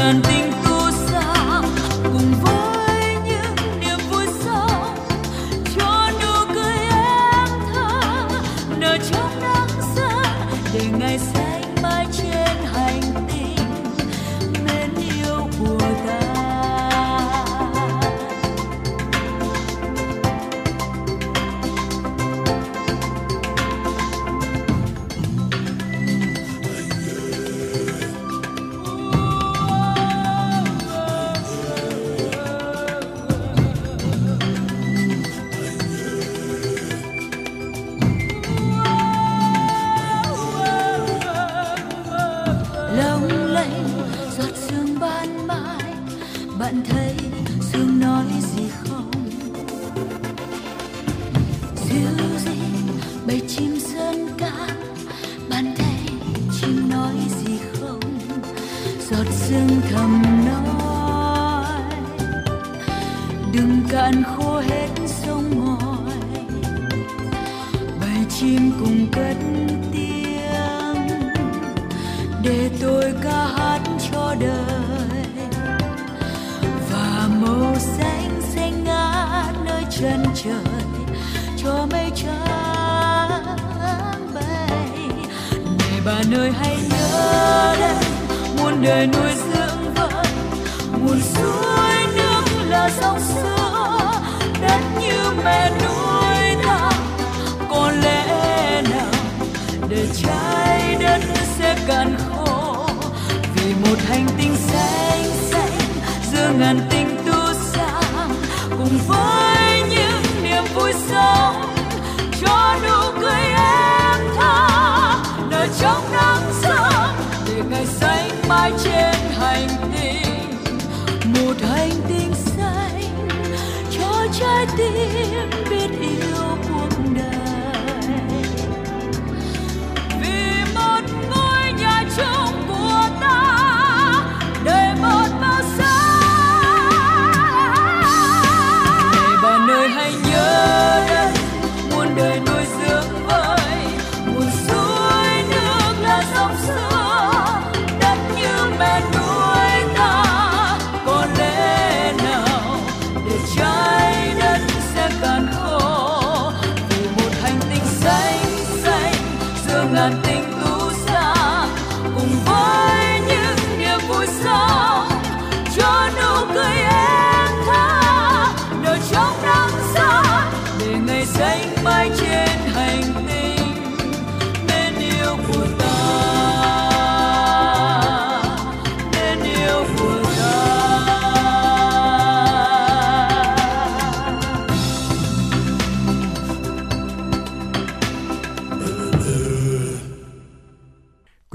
giữa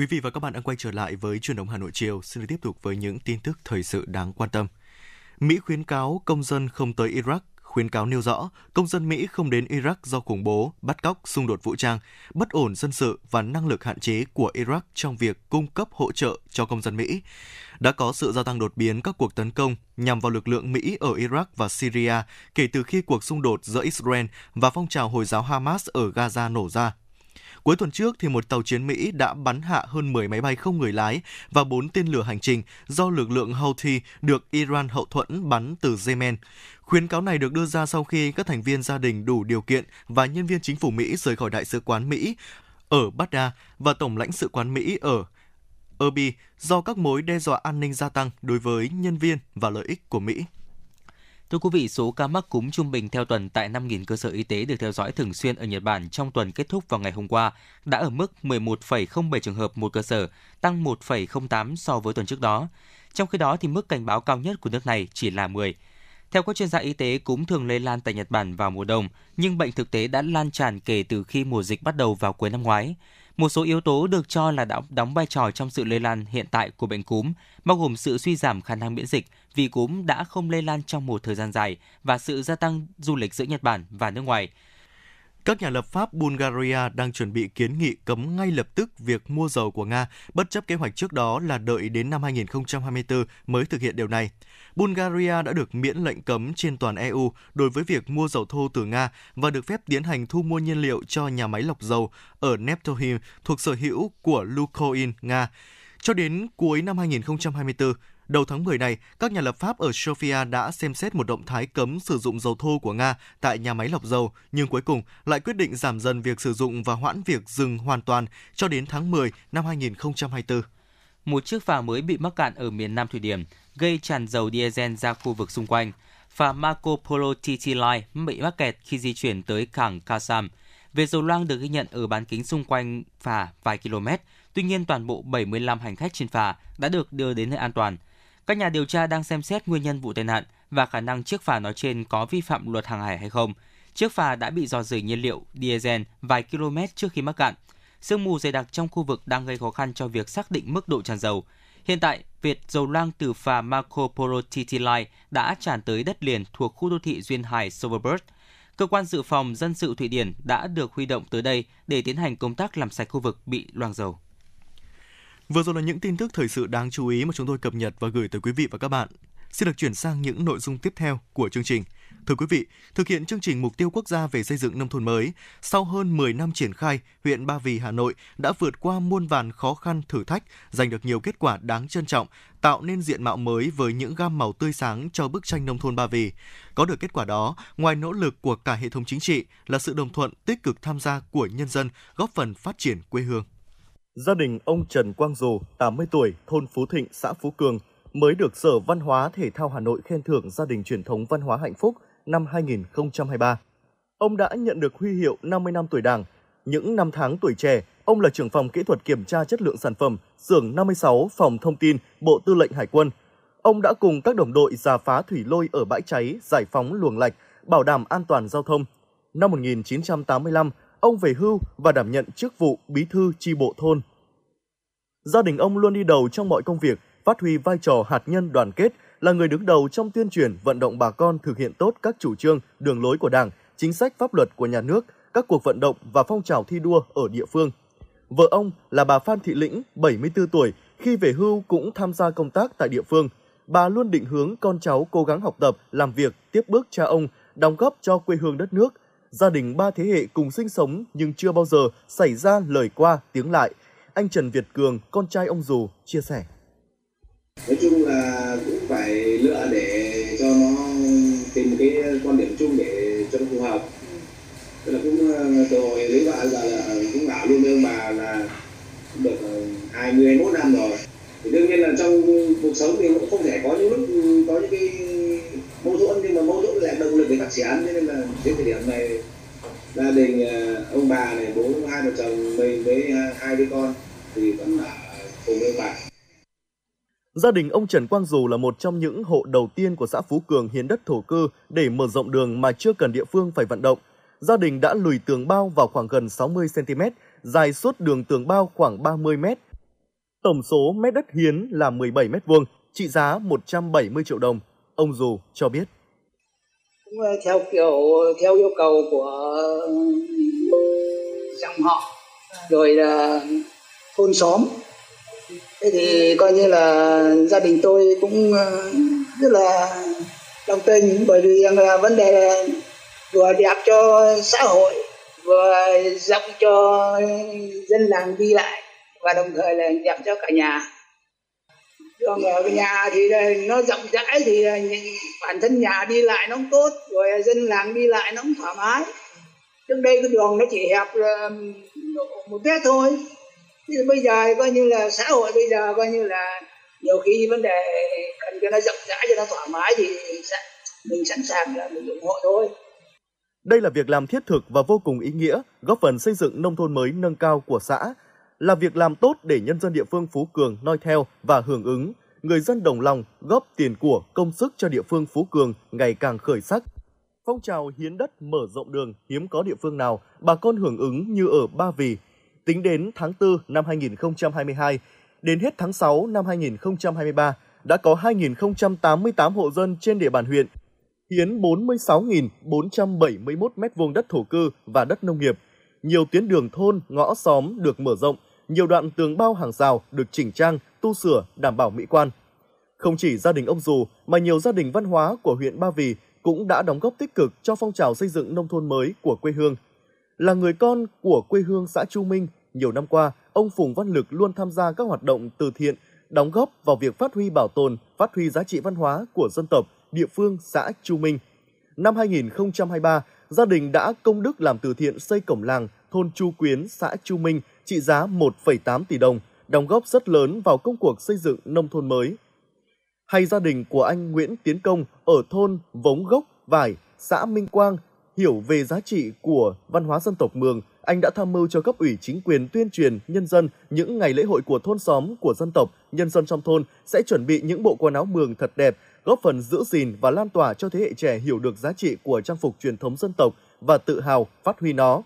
Quý vị và các bạn đang quay trở lại với truyền động Hà Nội chiều. Xin được tiếp tục với những tin tức thời sự đáng quan tâm. Mỹ khuyến cáo công dân không tới Iraq. Khuyến cáo nêu rõ, công dân Mỹ không đến Iraq do khủng bố, bắt cóc, xung đột vũ trang, bất ổn dân sự và năng lực hạn chế của Iraq trong việc cung cấp hỗ trợ cho công dân Mỹ. Đã có sự gia tăng đột biến các cuộc tấn công nhằm vào lực lượng Mỹ ở Iraq và Syria kể từ khi cuộc xung đột giữa Israel và phong trào Hồi giáo Hamas ở Gaza nổ ra Cuối tuần trước thì một tàu chiến Mỹ đã bắn hạ hơn 10 máy bay không người lái và 4 tên lửa hành trình do lực lượng Houthi được Iran hậu thuẫn bắn từ Yemen. Khuyến cáo này được đưa ra sau khi các thành viên gia đình đủ điều kiện và nhân viên chính phủ Mỹ rời khỏi đại sứ quán Mỹ ở Baghdad và tổng lãnh sự quán Mỹ ở Erbil do các mối đe dọa an ninh gia tăng đối với nhân viên và lợi ích của Mỹ. Thưa quý vị, số ca mắc cúm trung bình theo tuần tại 5.000 cơ sở y tế được theo dõi thường xuyên ở Nhật Bản trong tuần kết thúc vào ngày hôm qua đã ở mức 11,07 trường hợp một cơ sở, tăng 1,08 so với tuần trước đó. Trong khi đó, thì mức cảnh báo cao nhất của nước này chỉ là 10. Theo các chuyên gia y tế, cúm thường lây lan tại Nhật Bản vào mùa đông, nhưng bệnh thực tế đã lan tràn kể từ khi mùa dịch bắt đầu vào cuối năm ngoái. Một số yếu tố được cho là đã đóng vai trò trong sự lây lan hiện tại của bệnh cúm, bao gồm sự suy giảm khả năng miễn dịch vì cúm đã không lây lan trong một thời gian dài và sự gia tăng du lịch giữa Nhật Bản và nước ngoài. Các nhà lập pháp Bulgaria đang chuẩn bị kiến nghị cấm ngay lập tức việc mua dầu của Nga, bất chấp kế hoạch trước đó là đợi đến năm 2024 mới thực hiện điều này. Bulgaria đã được miễn lệnh cấm trên toàn EU đối với việc mua dầu thô từ Nga và được phép tiến hành thu mua nhiên liệu cho nhà máy lọc dầu ở Neptohim thuộc sở hữu của Lukoil Nga. Cho đến cuối năm 2024, Đầu tháng 10 này, các nhà lập pháp ở Sofia đã xem xét một động thái cấm sử dụng dầu thô của Nga tại nhà máy lọc dầu, nhưng cuối cùng lại quyết định giảm dần việc sử dụng và hoãn việc dừng hoàn toàn cho đến tháng 10 năm 2024. Một chiếc phà mới bị mắc cạn ở miền Nam Thụy Điển, gây tràn dầu diesel ra khu vực xung quanh. Phà Marco Polo TT Line bị mắc kẹt khi di chuyển tới cảng Kasam. Về dầu loang được ghi nhận ở bán kính xung quanh phà vài km, tuy nhiên toàn bộ 75 hành khách trên phà đã được đưa đến nơi an toàn. Các nhà điều tra đang xem xét nguyên nhân vụ tai nạn và khả năng chiếc phà nói trên có vi phạm luật hàng hải hay không. Chiếc phà đã bị dò dỉ nhiên liệu diesel vài km trước khi mắc cạn. Sương mù dày đặc trong khu vực đang gây khó khăn cho việc xác định mức độ tràn dầu. Hiện tại, việc dầu loang từ phà Marco Polo TT Line đã tràn tới đất liền thuộc khu đô thị duyên hải Silverbird. Cơ quan dự phòng dân sự Thụy Điển đã được huy động tới đây để tiến hành công tác làm sạch khu vực bị loang dầu. Vừa rồi là những tin tức thời sự đáng chú ý mà chúng tôi cập nhật và gửi tới quý vị và các bạn. Xin được chuyển sang những nội dung tiếp theo của chương trình. Thưa quý vị, thực hiện chương trình mục tiêu quốc gia về xây dựng nông thôn mới, sau hơn 10 năm triển khai, huyện Ba Vì, Hà Nội đã vượt qua muôn vàn khó khăn thử thách, giành được nhiều kết quả đáng trân trọng, tạo nên diện mạo mới với những gam màu tươi sáng cho bức tranh nông thôn Ba Vì. Có được kết quả đó, ngoài nỗ lực của cả hệ thống chính trị là sự đồng thuận tích cực tham gia của nhân dân góp phần phát triển quê hương. Gia đình ông Trần Quang Dù, 80 tuổi, thôn Phú Thịnh, xã Phú Cường, mới được Sở Văn hóa Thể thao Hà Nội khen thưởng gia đình truyền thống văn hóa hạnh phúc năm 2023. Ông đã nhận được huy hiệu 50 năm tuổi Đảng. Những năm tháng tuổi trẻ, ông là trưởng phòng kỹ thuật kiểm tra chất lượng sản phẩm, xưởng 56, phòng thông tin, Bộ Tư lệnh Hải quân. Ông đã cùng các đồng đội giả phá thủy lôi ở bãi cháy, giải phóng luồng lạch, bảo đảm an toàn giao thông. Năm 1985, ông về hưu và đảm nhận chức vụ bí thư chi bộ thôn. Gia đình ông luôn đi đầu trong mọi công việc, phát huy vai trò hạt nhân đoàn kết, là người đứng đầu trong tuyên truyền vận động bà con thực hiện tốt các chủ trương, đường lối của Đảng, chính sách pháp luật của nhà nước, các cuộc vận động và phong trào thi đua ở địa phương. Vợ ông là bà Phan Thị Lĩnh, 74 tuổi, khi về hưu cũng tham gia công tác tại địa phương. Bà luôn định hướng con cháu cố gắng học tập, làm việc, tiếp bước cha ông, đóng góp cho quê hương đất nước. Gia đình ba thế hệ cùng sinh sống nhưng chưa bao giờ xảy ra lời qua tiếng lại. Anh Trần Việt Cường, con trai ông Dù, chia sẻ. Nói chung là cũng phải lựa để cho nó tìm cái quan điểm chung để cho nó phù hợp tức là cũng rồi từ hồi lấy vợ giờ là cũng bảo luôn với ông bà là được ờ, 20 21 năm rồi thì đương nhiên là trong cuộc sống thì cũng không thể có những lúc ừ, có những cái mâu thuẫn nhưng mà mâu thuẫn lại động lực để đặt triển cho nên là đến thời điểm này gia đình à, ông bà này bố hai vợ chồng mình với hai đứa con thì vẫn ở cùng với bà Gia đình ông Trần Quang Dù là một trong những hộ đầu tiên của xã Phú Cường hiến đất thổ cư để mở rộng đường mà chưa cần địa phương phải vận động gia đình đã lùi tường bao vào khoảng gần 60 cm, dài suốt đường tường bao khoảng 30 m. Tổng số mét đất hiến là 17 mét vuông, trị giá 170 triệu đồng. Ông Dù cho biết. Cũng theo kiểu, theo yêu cầu của, dòng họ, rồi là thôn xóm thế thì coi như là gia đình tôi cũng ờ, rất là đồng tình, bởi vì là vấn đề là vừa đẹp cho xã hội, vừa rộng cho dân làng đi lại, và đồng thời là đẹp cho cả nhà còn ở nhà thì nó rộng rãi thì bản thân nhà đi lại nó cũng tốt rồi dân làng đi lại nó cũng thoải mái. Trước đây cái đường nó chỉ hẹp một mét thôi. Thì bây giờ coi như là xã hội bây giờ coi như là nhiều khi vấn đề cần cho nó rộng rãi cho nó thoải mái thì mình sẵn sàng là mình ủng hộ thôi. Đây là việc làm thiết thực và vô cùng ý nghĩa, góp phần xây dựng nông thôn mới nâng cao của xã, là việc làm tốt để nhân dân địa phương Phú Cường noi theo và hưởng ứng. Người dân đồng lòng góp tiền của công sức cho địa phương Phú Cường ngày càng khởi sắc. Phong trào hiến đất mở rộng đường hiếm có địa phương nào bà con hưởng ứng như ở Ba Vì. Tính đến tháng 4 năm 2022, đến hết tháng 6 năm 2023, đã có 2.088 hộ dân trên địa bàn huyện hiến 46.471 m2 đất thổ cư và đất nông nghiệp. Nhiều tuyến đường thôn, ngõ xóm được mở rộng, nhiều đoạn tường bao hàng rào được chỉnh trang, tu sửa, đảm bảo mỹ quan. Không chỉ gia đình ông Dù mà nhiều gia đình văn hóa của huyện Ba Vì cũng đã đóng góp tích cực cho phong trào xây dựng nông thôn mới của quê hương. Là người con của quê hương xã Chu Minh, nhiều năm qua, ông Phùng Văn Lực luôn tham gia các hoạt động từ thiện, đóng góp vào việc phát huy bảo tồn, phát huy giá trị văn hóa của dân tộc, địa phương xã Chu Minh. Năm 2023, gia đình đã công đức làm từ thiện xây cổng làng thôn Chu Quyến, xã Chu Minh trị giá 1,8 tỷ đồng, đóng góp rất lớn vào công cuộc xây dựng nông thôn mới. Hay gia đình của anh Nguyễn Tiến Công ở thôn Vống Gốc, Vải, xã Minh Quang hiểu về giá trị của văn hóa dân tộc Mường, anh đã tham mưu cho cấp ủy chính quyền tuyên truyền nhân dân những ngày lễ hội của thôn xóm của dân tộc, nhân dân trong thôn sẽ chuẩn bị những bộ quần áo Mường thật đẹp góp phần giữ gìn và lan tỏa cho thế hệ trẻ hiểu được giá trị của trang phục truyền thống dân tộc và tự hào phát huy nó.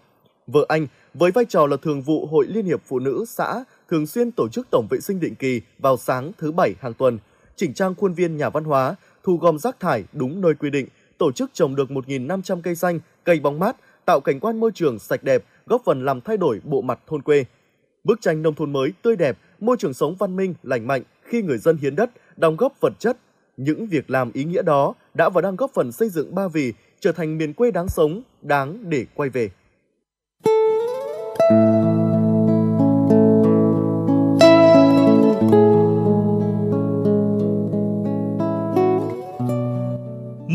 Vợ anh, với vai trò là thường vụ Hội Liên hiệp Phụ nữ xã, thường xuyên tổ chức tổng vệ sinh định kỳ vào sáng thứ bảy hàng tuần, chỉnh trang khuôn viên nhà văn hóa, thu gom rác thải đúng nơi quy định, tổ chức trồng được 1.500 cây xanh, cây bóng mát, tạo cảnh quan môi trường sạch đẹp, góp phần làm thay đổi bộ mặt thôn quê. Bức tranh nông thôn mới tươi đẹp, môi trường sống văn minh, lành mạnh khi người dân hiến đất, đóng góp vật chất, những việc làm ý nghĩa đó đã và đang góp phần xây dựng Ba Vì trở thành miền quê đáng sống, đáng để quay về.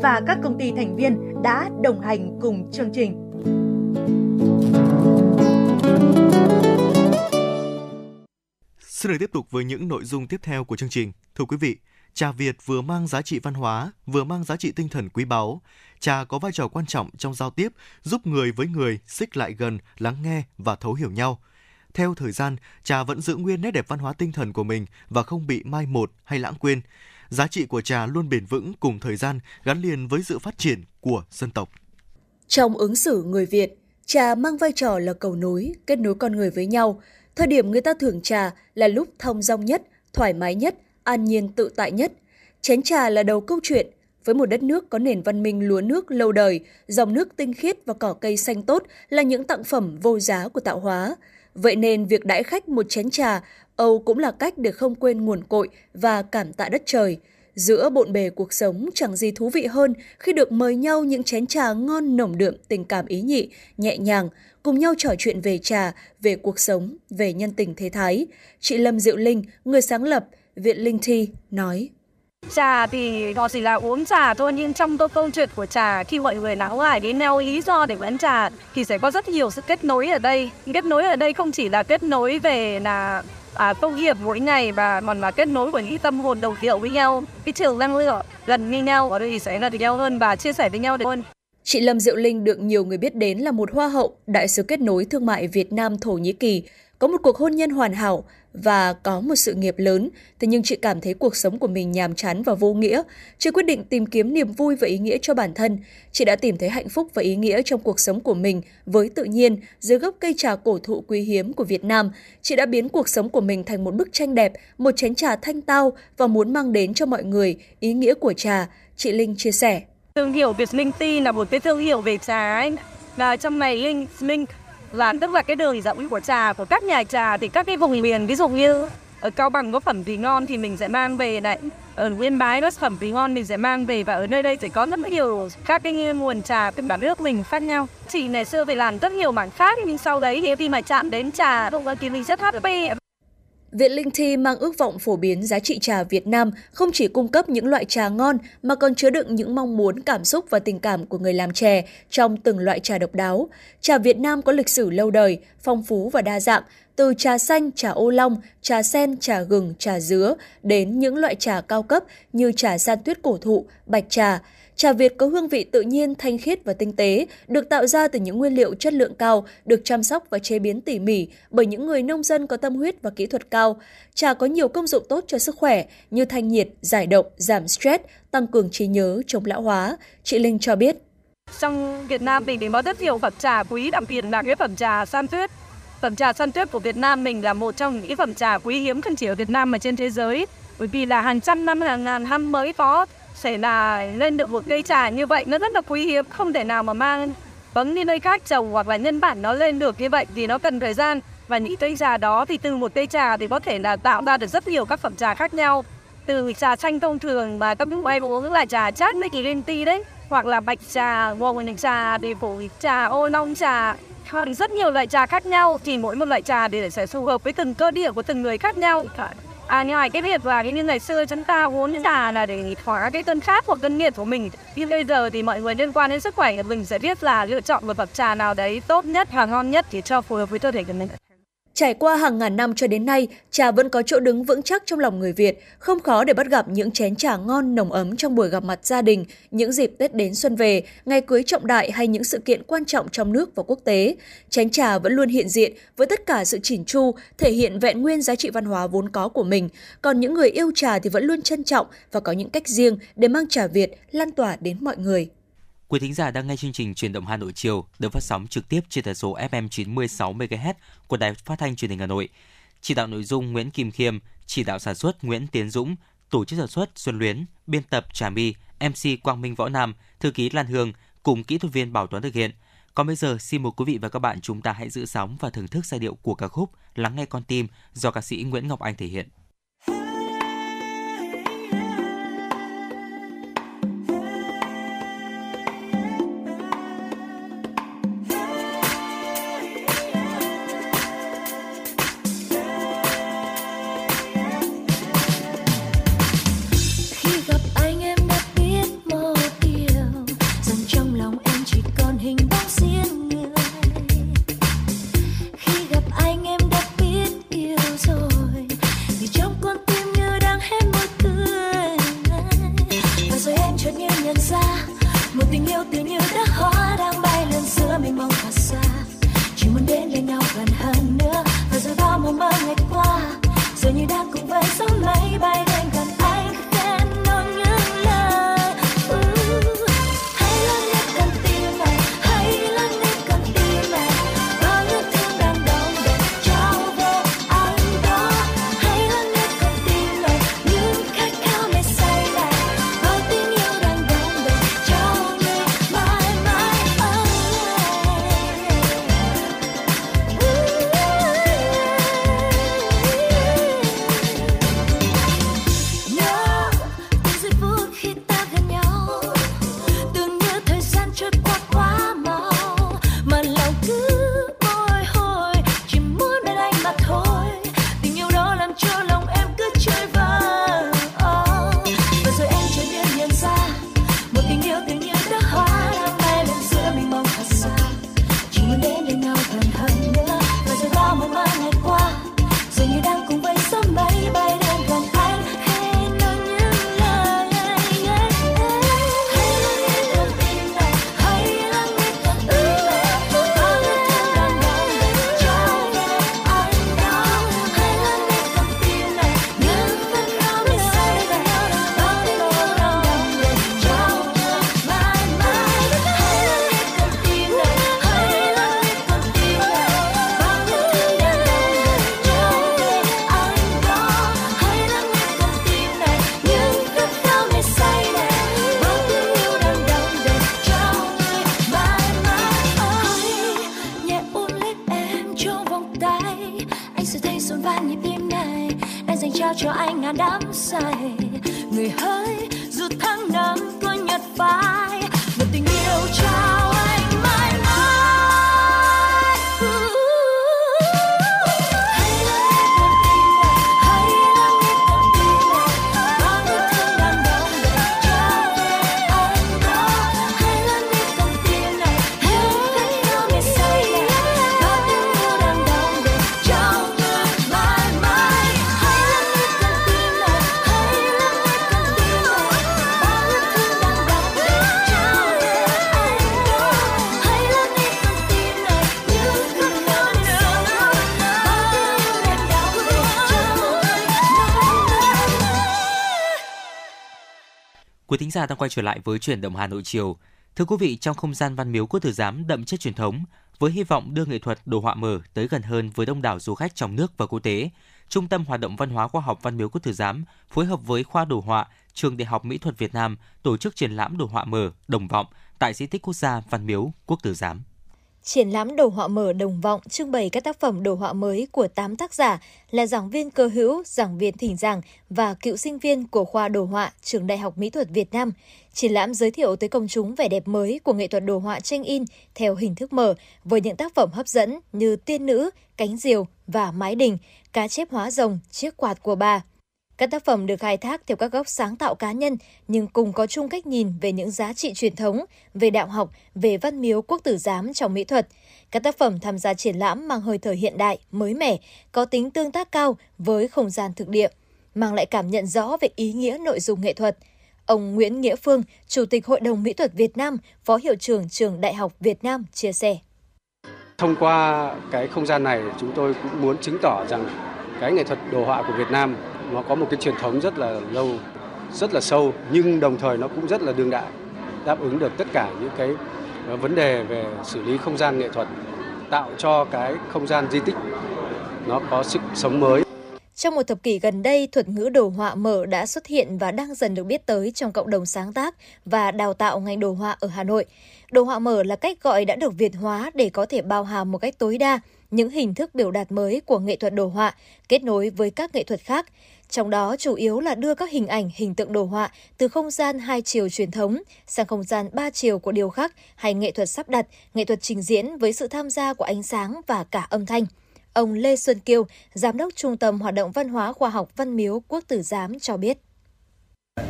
và các công ty thành viên đã đồng hành cùng chương trình. Xin được tiếp tục với những nội dung tiếp theo của chương trình. Thưa quý vị, trà Việt vừa mang giá trị văn hóa, vừa mang giá trị tinh thần quý báu. Trà có vai trò quan trọng trong giao tiếp, giúp người với người xích lại gần, lắng nghe và thấu hiểu nhau. Theo thời gian, trà vẫn giữ nguyên nét đẹp văn hóa tinh thần của mình và không bị mai một hay lãng quên. Giá trị của trà luôn bền vững cùng thời gian gắn liền với sự phát triển của dân tộc. Trong ứng xử người Việt, trà mang vai trò là cầu nối, kết nối con người với nhau. Thời điểm người ta thưởng trà là lúc thông dong nhất, thoải mái nhất, an nhiên tự tại nhất. Chén trà là đầu câu chuyện. Với một đất nước có nền văn minh lúa nước lâu đời, dòng nước tinh khiết và cỏ cây xanh tốt là những tặng phẩm vô giá của tạo hóa. Vậy nên việc đãi khách một chén trà, Âu cũng là cách để không quên nguồn cội và cảm tạ đất trời. Giữa bộn bề cuộc sống chẳng gì thú vị hơn khi được mời nhau những chén trà ngon nồng đượm tình cảm ý nhị, nhẹ nhàng, cùng nhau trò chuyện về trà, về cuộc sống, về nhân tình thế thái. Chị Lâm Diệu Linh, người sáng lập Viện Linh Thi, nói. Trà thì nó chỉ là uống trà thôi nhưng trong câu câu chuyện của trà khi mọi người náo lại đến neo lý do để uống trà thì sẽ có rất nhiều sự kết nối ở đây. Kết nối ở đây không chỉ là kết nối về là à, công nghiệp mỗi ngày và còn là kết nối của những tâm hồn đồng điệu với nhau, cái chiều năng lượng gần như nhau ở đây sẽ là được nhau hơn và chia sẻ với nhau được hơn. Chị Lâm Diệu Linh được nhiều người biết đến là một hoa hậu, đại sứ kết nối thương mại Việt Nam Thổ Nhĩ Kỳ, có một cuộc hôn nhân hoàn hảo và có một sự nghiệp lớn, thế nhưng chị cảm thấy cuộc sống của mình nhàm chán và vô nghĩa. Chị quyết định tìm kiếm niềm vui và ý nghĩa cho bản thân. Chị đã tìm thấy hạnh phúc và ý nghĩa trong cuộc sống của mình với tự nhiên dưới gốc cây trà cổ thụ quý hiếm của Việt Nam. Chị đã biến cuộc sống của mình thành một bức tranh đẹp, một chén trà thanh tao và muốn mang đến cho mọi người ý nghĩa của trà. Chị Linh chia sẻ. Thương hiệu Việt Minh Ti là một cái thương hiệu về trà ấy. Và trong này Linh Minh là tức là cái đời rộng của trà, của các nhà trà thì các cái vùng miền, ví dụ như ở Cao Bằng có phẩm vị ngon thì mình sẽ mang về này. Ở Yên Bái có phẩm vị ngon mình sẽ mang về. Và ở nơi đây sẽ có rất nhiều các cái nguồn trà từ bản nước mình khác nhau. Chị ngày xưa phải làm rất nhiều mảng khác, nhưng sau đấy thì khi mà chạm đến trà thì mình rất happy. Viện Linh Thi mang ước vọng phổ biến giá trị trà Việt Nam không chỉ cung cấp những loại trà ngon mà còn chứa đựng những mong muốn, cảm xúc và tình cảm của người làm chè trong từng loại trà độc đáo. Trà Việt Nam có lịch sử lâu đời, phong phú và đa dạng, từ trà xanh, trà ô long, trà sen, trà gừng, trà dứa đến những loại trà cao cấp như trà san tuyết cổ thụ, bạch trà. Trà Việt có hương vị tự nhiên, thanh khiết và tinh tế, được tạo ra từ những nguyên liệu chất lượng cao, được chăm sóc và chế biến tỉ mỉ bởi những người nông dân có tâm huyết và kỹ thuật cao. Trà có nhiều công dụng tốt cho sức khỏe như thanh nhiệt, giải độc, giảm stress, tăng cường trí nhớ, chống lão hóa. Chị Linh cho biết. Trong Việt Nam mình thì có rất nhiều phẩm trà quý, đặc biệt là cái phẩm trà san tuyết. Phẩm trà san tuyết của Việt Nam mình là một trong những phẩm trà quý hiếm không chỉ ở Việt Nam mà trên thế giới. Bởi vì là hàng trăm năm, hàng ngàn năm mới có thể là lên được một cây trà như vậy nó rất là quý hiếm không thể nào mà mang bấm đi nơi khác trồng hoặc là nhân bản nó lên được như vậy thì nó cần thời gian. Và những cây trà đó thì từ một cây trà thì có thể là tạo ra được rất nhiều các phẩm trà khác nhau. Từ trà xanh thông thường mà các nước em uống là trà chát mấy kỳ green tea đấy hoặc là bạch trà ngô trà để phủ, trà ô long trà. Hoặc rất nhiều loại trà khác nhau thì mỗi một loại trà để sẽ phù hợp với từng cơ địa của từng người khác nhau. À, ngoài cái việc là cái như ngày xưa chúng ta uống những trà là để thỏa cái cơn khát hoặc cơn nghiện của mình. Nhưng bây giờ thì mọi người liên quan đến sức khỏe của mình sẽ biết là lựa chọn một vật trà nào đấy tốt nhất và ngon nhất để cho phù hợp với cơ thể của mình. Trải qua hàng ngàn năm cho đến nay, trà vẫn có chỗ đứng vững chắc trong lòng người Việt, không khó để bắt gặp những chén trà ngon nồng ấm trong buổi gặp mặt gia đình, những dịp Tết đến xuân về, ngày cưới trọng đại hay những sự kiện quan trọng trong nước và quốc tế. Chén trà vẫn luôn hiện diện với tất cả sự chỉn chu, thể hiện vẹn nguyên giá trị văn hóa vốn có của mình. Còn những người yêu trà thì vẫn luôn trân trọng và có những cách riêng để mang trà Việt lan tỏa đến mọi người. Quý thính giả đang nghe chương trình truyền động Hà Nội chiều được phát sóng trực tiếp trên tần số FM 96 MHz của Đài Phát thanh Truyền hình Hà Nội. Chỉ đạo nội dung Nguyễn Kim Khiêm, chỉ đạo sản xuất Nguyễn Tiến Dũng, tổ chức sản xuất Xuân Luyến, biên tập Trà My, MC Quang Minh Võ Nam, thư ký Lan Hương cùng kỹ thuật viên Bảo Tuấn thực hiện. Còn bây giờ, xin mời quý vị và các bạn chúng ta hãy giữ sóng và thưởng thức giai điệu của ca khúc Lắng nghe con tim do ca sĩ Nguyễn Ngọc Anh thể hiện. bye. Giả đang quay trở lại với chuyển động Hà Nội chiều. Thưa quý vị, trong không gian văn miếu quốc tử giám đậm chất truyền thống, với hy vọng đưa nghệ thuật đồ họa mở tới gần hơn với đông đảo du khách trong nước và quốc tế, Trung tâm Hoạt động Văn hóa Khoa học Văn miếu Quốc tử giám phối hợp với khoa đồ họa Trường Đại học Mỹ thuật Việt Nam tổ chức triển lãm đồ họa mở Đồng vọng tại di tích quốc gia Văn miếu Quốc tử giám. Triển lãm đồ họa mở Đồng Vọng trưng bày các tác phẩm đồ họa mới của 8 tác giả là giảng viên cơ hữu, giảng viên thỉnh giảng và cựu sinh viên của khoa đồ họa Trường Đại học Mỹ thuật Việt Nam. Triển lãm giới thiệu tới công chúng vẻ đẹp mới của nghệ thuật đồ họa tranh in theo hình thức mở với những tác phẩm hấp dẫn như Tiên nữ, Cánh diều và Mái đình, Cá chép hóa rồng, Chiếc quạt của bà. Các tác phẩm được khai thác theo các góc sáng tạo cá nhân nhưng cùng có chung cách nhìn về những giá trị truyền thống, về đạo học, về văn miếu quốc tử giám trong mỹ thuật. Các tác phẩm tham gia triển lãm mang hơi thở hiện đại, mới mẻ, có tính tương tác cao với không gian thực địa, mang lại cảm nhận rõ về ý nghĩa nội dung nghệ thuật. Ông Nguyễn Nghĩa Phương, Chủ tịch Hội đồng Mỹ thuật Việt Nam, Phó Hiệu trưởng Trường Đại học Việt Nam chia sẻ. Thông qua cái không gian này, chúng tôi cũng muốn chứng tỏ rằng cái nghệ thuật đồ họa của Việt Nam nó có một cái truyền thống rất là lâu rất là sâu nhưng đồng thời nó cũng rất là đương đại đáp ứng được tất cả những cái ờ, vấn đề về xử lý không gian nghệ thuật tạo cho cái không gian di tích nó có sức sống mới Trong một thập kỷ gần đây, thuật ngữ đồ họa mở đã xuất hiện và đang dần được biết tới trong cộng đồng sáng tác và đào tạo ngành đồ họa ở Hà Nội. Đồ họa mở là cách gọi đã được Việt hóa để có thể bao hàm một cách tối đa những hình thức biểu đạt mới của nghệ thuật đồ họa kết nối với các nghệ thuật khác. Trong đó chủ yếu là đưa các hình ảnh, hình tượng đồ họa từ không gian hai chiều truyền thống sang không gian ba chiều của điều khác hay nghệ thuật sắp đặt, nghệ thuật trình diễn với sự tham gia của ánh sáng và cả âm thanh. Ông Lê Xuân Kiêu, Giám đốc Trung tâm Hoạt động Văn hóa Khoa học Văn Miếu Quốc Tử Giám cho biết.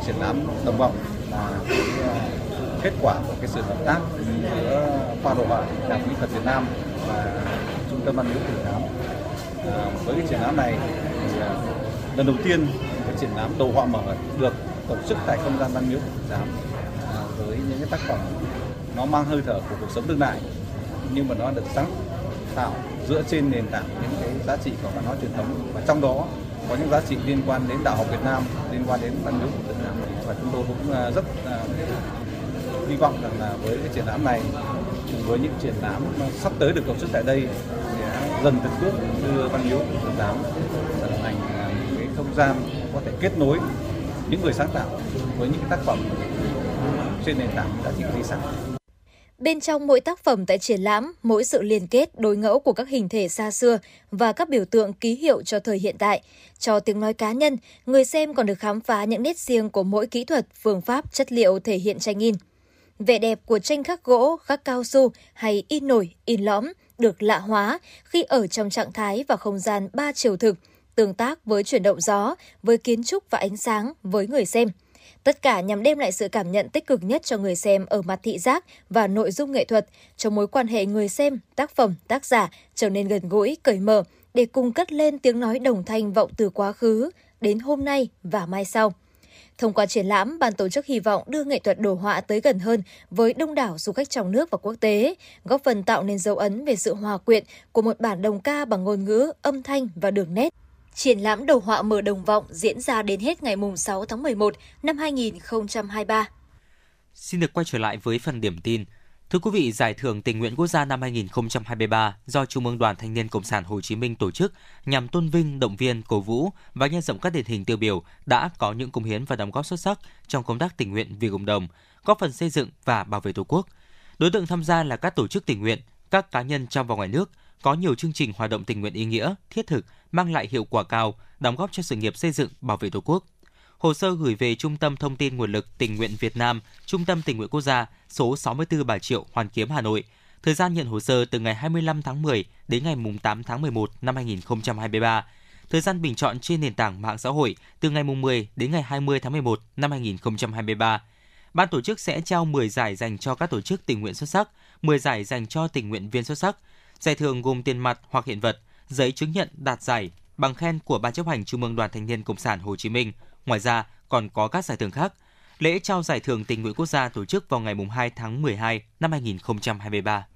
Triển lãm tầm vọng là kết quả của cái sự hợp tác giữa khoa đồ họa Đại Mỹ thuật Việt Nam và Trung tâm Văn Miếu Quốc Tử Giám. À, với cái triển lãm này thì à, lần đầu tiên cái triển lãm đồ họa mở được tổ chức tại không gian Văn Miếu Giám à, với những cái tác phẩm nó mang hơi thở của cuộc sống đương đại nhưng mà nó được sáng tạo dựa trên nền tảng những cái giá trị của văn hóa truyền thống. Và trong đó có những giá trị liên quan đến đạo học Việt Nam, liên quan đến văn miếu của Việt Nam. Và chúng tôi cũng à, rất à, hy vọng rằng là với cái triển lãm này cùng với những triển lãm sắp tới được tổ chức tại đây sẽ dần từng bước đưa văn miếu của Việt Nam trở thành à, một cái không gian có thể kết nối những người sáng tạo với những tác phẩm trên nền tảng giá trị di sản. Bên trong mỗi tác phẩm tại triển lãm, mỗi sự liên kết đối ngẫu của các hình thể xa xưa và các biểu tượng ký hiệu cho thời hiện tại, cho tiếng nói cá nhân, người xem còn được khám phá những nét riêng của mỗi kỹ thuật, phương pháp, chất liệu thể hiện tranh in. Vẻ đẹp của tranh khắc gỗ, khắc cao su hay in nổi, in lõm được lạ hóa khi ở trong trạng thái và không gian ba chiều thực, tương tác với chuyển động gió, với kiến trúc và ánh sáng với người xem – Tất cả nhằm đem lại sự cảm nhận tích cực nhất cho người xem ở mặt thị giác và nội dung nghệ thuật, cho mối quan hệ người xem, tác phẩm, tác giả trở nên gần gũi, cởi mở để cùng cất lên tiếng nói đồng thanh vọng từ quá khứ đến hôm nay và mai sau. Thông qua triển lãm, ban tổ chức hy vọng đưa nghệ thuật đồ họa tới gần hơn với đông đảo du khách trong nước và quốc tế, góp phần tạo nên dấu ấn về sự hòa quyện của một bản đồng ca bằng ngôn ngữ, âm thanh và đường nét Triển lãm đồ họa mở đồng vọng diễn ra đến hết ngày 6 tháng 11 năm 2023. Xin được quay trở lại với phần điểm tin. Thưa quý vị, Giải thưởng Tình nguyện Quốc gia năm 2023 do Trung ương Đoàn Thanh niên Cộng sản Hồ Chí Minh tổ chức nhằm tôn vinh, động viên, cổ vũ và nhân rộng các điển hình tiêu biểu đã có những công hiến và đóng góp xuất sắc trong công tác tình nguyện vì cộng đồng, góp phần xây dựng và bảo vệ Tổ quốc. Đối tượng tham gia là các tổ chức tình nguyện, các cá nhân trong và ngoài nước, có nhiều chương trình hoạt động tình nguyện ý nghĩa, thiết thực, mang lại hiệu quả cao, đóng góp cho sự nghiệp xây dựng, bảo vệ Tổ quốc. Hồ sơ gửi về Trung tâm Thông tin Nguồn lực Tình nguyện Việt Nam, Trung tâm Tình nguyện Quốc gia, số 64 Bà Triệu, Hoàn Kiếm, Hà Nội. Thời gian nhận hồ sơ từ ngày 25 tháng 10 đến ngày 8 tháng 11 năm 2023. Thời gian bình chọn trên nền tảng mạng xã hội từ ngày 10 đến ngày 20 tháng 11 năm 2023. Ban tổ chức sẽ trao 10 giải dành cho các tổ chức tình nguyện xuất sắc, 10 giải dành cho tình nguyện viên xuất sắc. Giải thưởng gồm tiền mặt hoặc hiện vật, giấy chứng nhận đạt giải, bằng khen của Ban chấp hành Trung ương Đoàn Thanh niên Cộng sản Hồ Chí Minh. Ngoài ra, còn có các giải thưởng khác. Lễ trao giải thưởng tình nguyện quốc gia tổ chức vào ngày 2 tháng 12 năm 2023.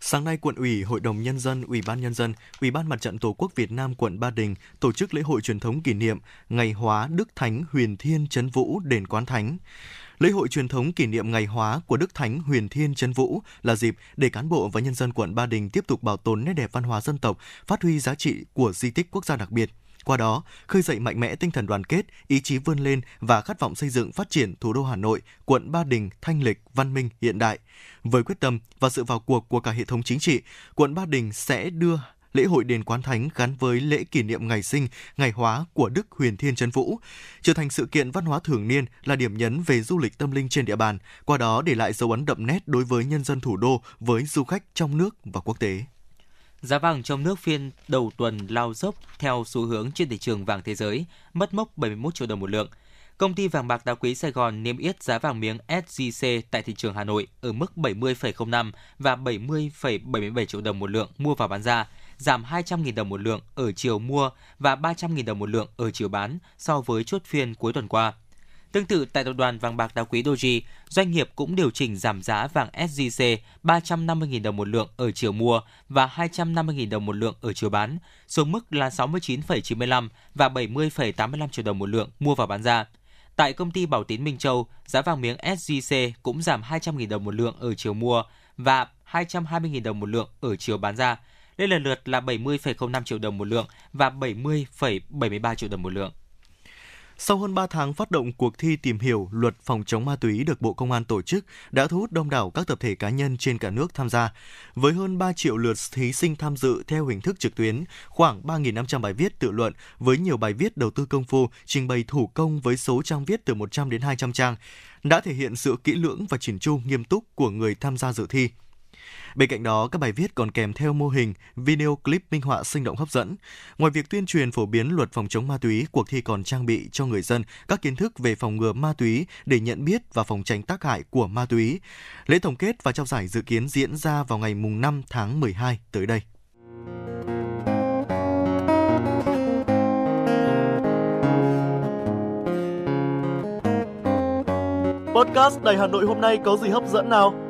Sáng nay, quận ủy, Hội đồng Nhân dân, Ủy ban Nhân dân, Ủy ban Mặt trận Tổ quốc Việt Nam quận Ba Đình tổ chức lễ hội truyền thống kỷ niệm Ngày hóa Đức Thánh Huyền Thiên Trấn Vũ Đền Quán Thánh. Lễ hội truyền thống kỷ niệm ngày hóa của Đức Thánh Huyền Thiên Trấn Vũ là dịp để cán bộ và nhân dân quận Ba Đình tiếp tục bảo tồn nét đẹp văn hóa dân tộc, phát huy giá trị của di tích quốc gia đặc biệt. Qua đó, khơi dậy mạnh mẽ tinh thần đoàn kết, ý chí vươn lên và khát vọng xây dựng phát triển thủ đô Hà Nội, quận Ba Đình thanh lịch, văn minh, hiện đại. Với quyết tâm và sự vào cuộc của cả hệ thống chính trị, quận Ba Đình sẽ đưa lễ hội đền quán thánh gắn với lễ kỷ niệm ngày sinh, ngày hóa của Đức Huyền Thiên Trấn Vũ, trở thành sự kiện văn hóa thường niên là điểm nhấn về du lịch tâm linh trên địa bàn, qua đó để lại dấu ấn đậm nét đối với nhân dân thủ đô với du khách trong nước và quốc tế. Giá vàng trong nước phiên đầu tuần lao dốc theo xu hướng trên thị trường vàng thế giới, mất mốc 71 triệu đồng một lượng. Công ty vàng bạc đá quý Sài Gòn niêm yết giá vàng miếng SJC tại thị trường Hà Nội ở mức 70,05 và 70,77 triệu đồng một lượng mua vào bán ra, giảm 200.000 đồng một lượng ở chiều mua và 300.000 đồng một lượng ở chiều bán so với chốt phiên cuối tuần qua. Tương tự tại tập đoàn vàng bạc đá quý Doji, doanh nghiệp cũng điều chỉnh giảm giá vàng SJC 350.000 đồng một lượng ở chiều mua và 250.000 đồng một lượng ở chiều bán, xuống mức là 69,95 và 70,85 triệu đồng một lượng mua vào bán ra. Tại công ty Bảo Tín Minh Châu, giá vàng miếng SJC cũng giảm 200.000 đồng một lượng ở chiều mua và 220.000 đồng một lượng ở chiều bán ra, đây lần lượt là 70,05 triệu đồng một lượng và 70,73 triệu đồng một lượng. Sau hơn 3 tháng phát động cuộc thi tìm hiểu luật phòng chống ma túy được Bộ Công an tổ chức đã thu hút đông đảo các tập thể cá nhân trên cả nước tham gia. Với hơn 3 triệu lượt thí sinh tham dự theo hình thức trực tuyến, khoảng 3.500 bài viết tự luận với nhiều bài viết đầu tư công phu, trình bày thủ công với số trang viết từ 100 đến 200 trang, đã thể hiện sự kỹ lưỡng và chỉn chu nghiêm túc của người tham gia dự thi. Bên cạnh đó, các bài viết còn kèm theo mô hình, video clip minh họa sinh động hấp dẫn. Ngoài việc tuyên truyền phổ biến luật phòng chống ma túy, cuộc thi còn trang bị cho người dân các kiến thức về phòng ngừa ma túy để nhận biết và phòng tránh tác hại của ma túy. Lễ tổng kết và trao giải dự kiến diễn ra vào ngày mùng 5 tháng 12 tới đây. Podcast Đài Hà Nội hôm nay có gì hấp dẫn nào?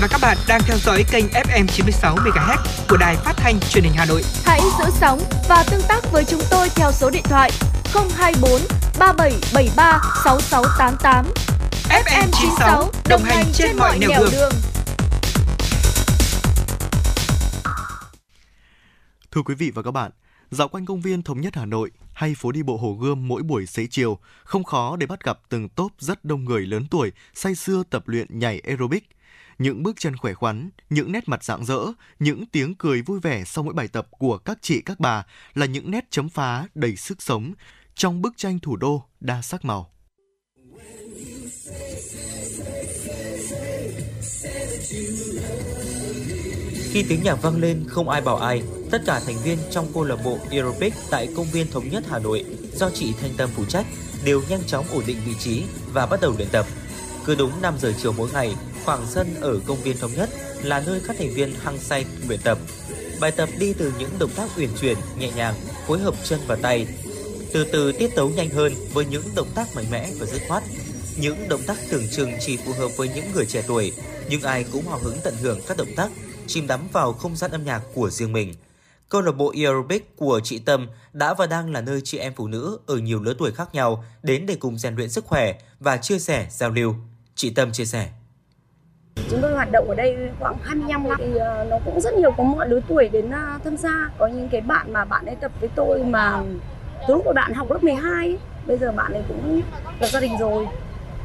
Và các bạn đang theo dõi kênh FM 96 MHz của đài phát thanh truyền hình Hà Nội. Hãy giữ sóng và tương tác với chúng tôi theo số điện thoại 024 3773 6688. FM 96 đồng hành trên, trên mọi nẻo đường. đường. Thưa quý vị và các bạn, dạo quanh công viên Thống nhất Hà Nội hay phố đi bộ Hồ Gươm mỗi buổi xế chiều, không khó để bắt gặp từng tốp rất đông người lớn tuổi say sưa tập luyện nhảy aerobic – những bước chân khỏe khoắn, những nét mặt rạng rỡ, những tiếng cười vui vẻ sau mỗi bài tập của các chị các bà là những nét chấm phá đầy sức sống trong bức tranh thủ đô đa sắc màu. Khi tiếng nhạc vang lên không ai bảo ai, tất cả thành viên trong câu lạc bộ aerobic tại công viên thống nhất Hà Nội do chị Thanh Tâm phụ trách đều nhanh chóng ổn định vị trí và bắt đầu luyện tập. Cứ đúng 5 giờ chiều mỗi ngày, khoảng sân ở công viên thống nhất là nơi các thành viên hăng say luyện tập. Bài tập đi từ những động tác uyển chuyển, nhẹ nhàng, phối hợp chân và tay, từ từ tiết tấu nhanh hơn với những động tác mạnh mẽ và dứt khoát. Những động tác tưởng chừng chỉ phù hợp với những người trẻ tuổi, nhưng ai cũng hào hứng tận hưởng các động tác, chìm đắm vào không gian âm nhạc của riêng mình. Câu lạc bộ aerobic của chị Tâm đã và đang là nơi chị em phụ nữ ở nhiều lứa tuổi khác nhau đến để cùng rèn luyện sức khỏe và chia sẻ, giao lưu. Chị Tâm chia sẻ. Chúng tôi hoạt động ở đây khoảng 25 năm thì ờ, nó cũng rất nhiều có mọi lứa tuổi đến ờ, tham gia. Có những cái bạn mà bạn ấy tập với tôi mà từ lúc bạn học lớp 12 ấy, bây giờ bạn ấy cũng lập gia đình rồi.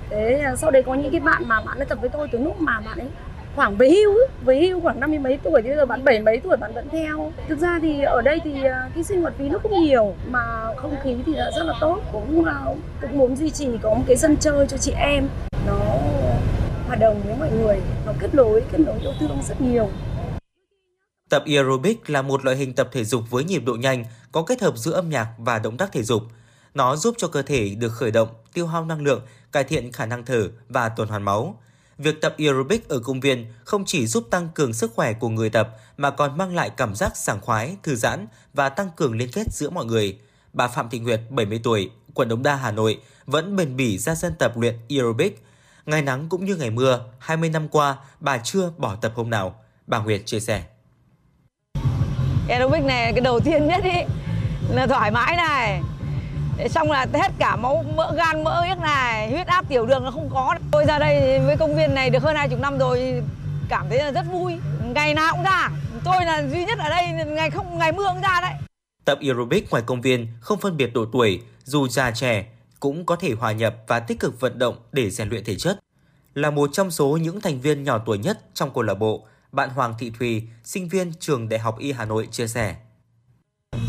Thế ờ, sau đấy có những cái bạn mà bạn ấy tập với tôi từ lúc mà bạn ấy khoảng về hưu về hưu khoảng năm mươi mấy tuổi thì bây giờ bạn bảy mấy tuổi bạn vẫn theo thực ra thì ở đây thì cái sinh hoạt phí nó cũng nhiều mà không khí thì rất là tốt cũng cũng muốn duy trì có một cái sân chơi cho chị em nó hoạt động với mọi người nó kết nối kết nối yêu thương rất nhiều Tập aerobic là một loại hình tập thể dục với nhịp độ nhanh, có kết hợp giữa âm nhạc và động tác thể dục. Nó giúp cho cơ thể được khởi động, tiêu hao năng lượng, cải thiện khả năng thở và tuần hoàn máu. Việc tập aerobic ở công viên không chỉ giúp tăng cường sức khỏe của người tập mà còn mang lại cảm giác sảng khoái, thư giãn và tăng cường liên kết giữa mọi người. Bà Phạm Thị Nguyệt, 70 tuổi, quận Đống Đa, Hà Nội, vẫn bền bỉ ra sân tập luyện aerobic Ngày nắng cũng như ngày mưa, 20 năm qua bà chưa bỏ tập hôm nào. Bà Nguyệt chia sẻ. Aerobic này cái đầu tiên nhất ý là thoải mái này. Xong là hết cả máu mỡ gan mỡ huyết này, huyết áp tiểu đường nó không có. Tôi ra đây với công viên này được hơn 20 năm rồi cảm thấy là rất vui. Ngày nào cũng ra, tôi là duy nhất ở đây ngày không ngày mưa cũng ra đấy Tập aerobic ngoài công viên không phân biệt độ tuổi, dù già trẻ cũng có thể hòa nhập và tích cực vận động để rèn luyện thể chất. Là một trong số những thành viên nhỏ tuổi nhất trong câu lạc bộ, bạn Hoàng Thị Thùy, sinh viên trường Đại học Y Hà Nội chia sẻ.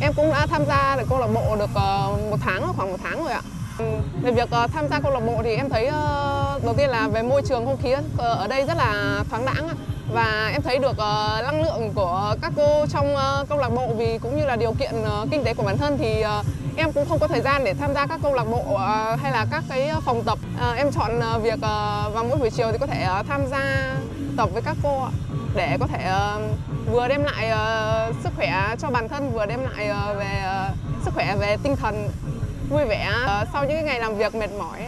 Em cũng đã tham gia được câu lạc bộ được ờ, một tháng, khoảng một tháng rồi ạ. Ừ, về việc uh, tham gia câu lạc bộ thì em thấy uh, đầu tiên là về môi trường không khí ờ, ở đây rất là thoáng đãng và em thấy được uh, năng lượng của các cô trong uh, câu lạc bộ vì cũng như là điều kiện uh, kinh tế của bản thân thì uh, em cũng không có thời gian để tham gia các câu lạc bộ uh, hay là các cái phòng tập. Uh, em chọn uh, việc uh, vào mỗi buổi chiều thì có thể uh, tham gia tập với các cô để có thể uh, vừa đem lại uh, sức khỏe cho bản thân vừa đem lại uh, về uh, sức khỏe về tinh thần vui vẻ ờ, sau những ngày làm việc mệt mỏi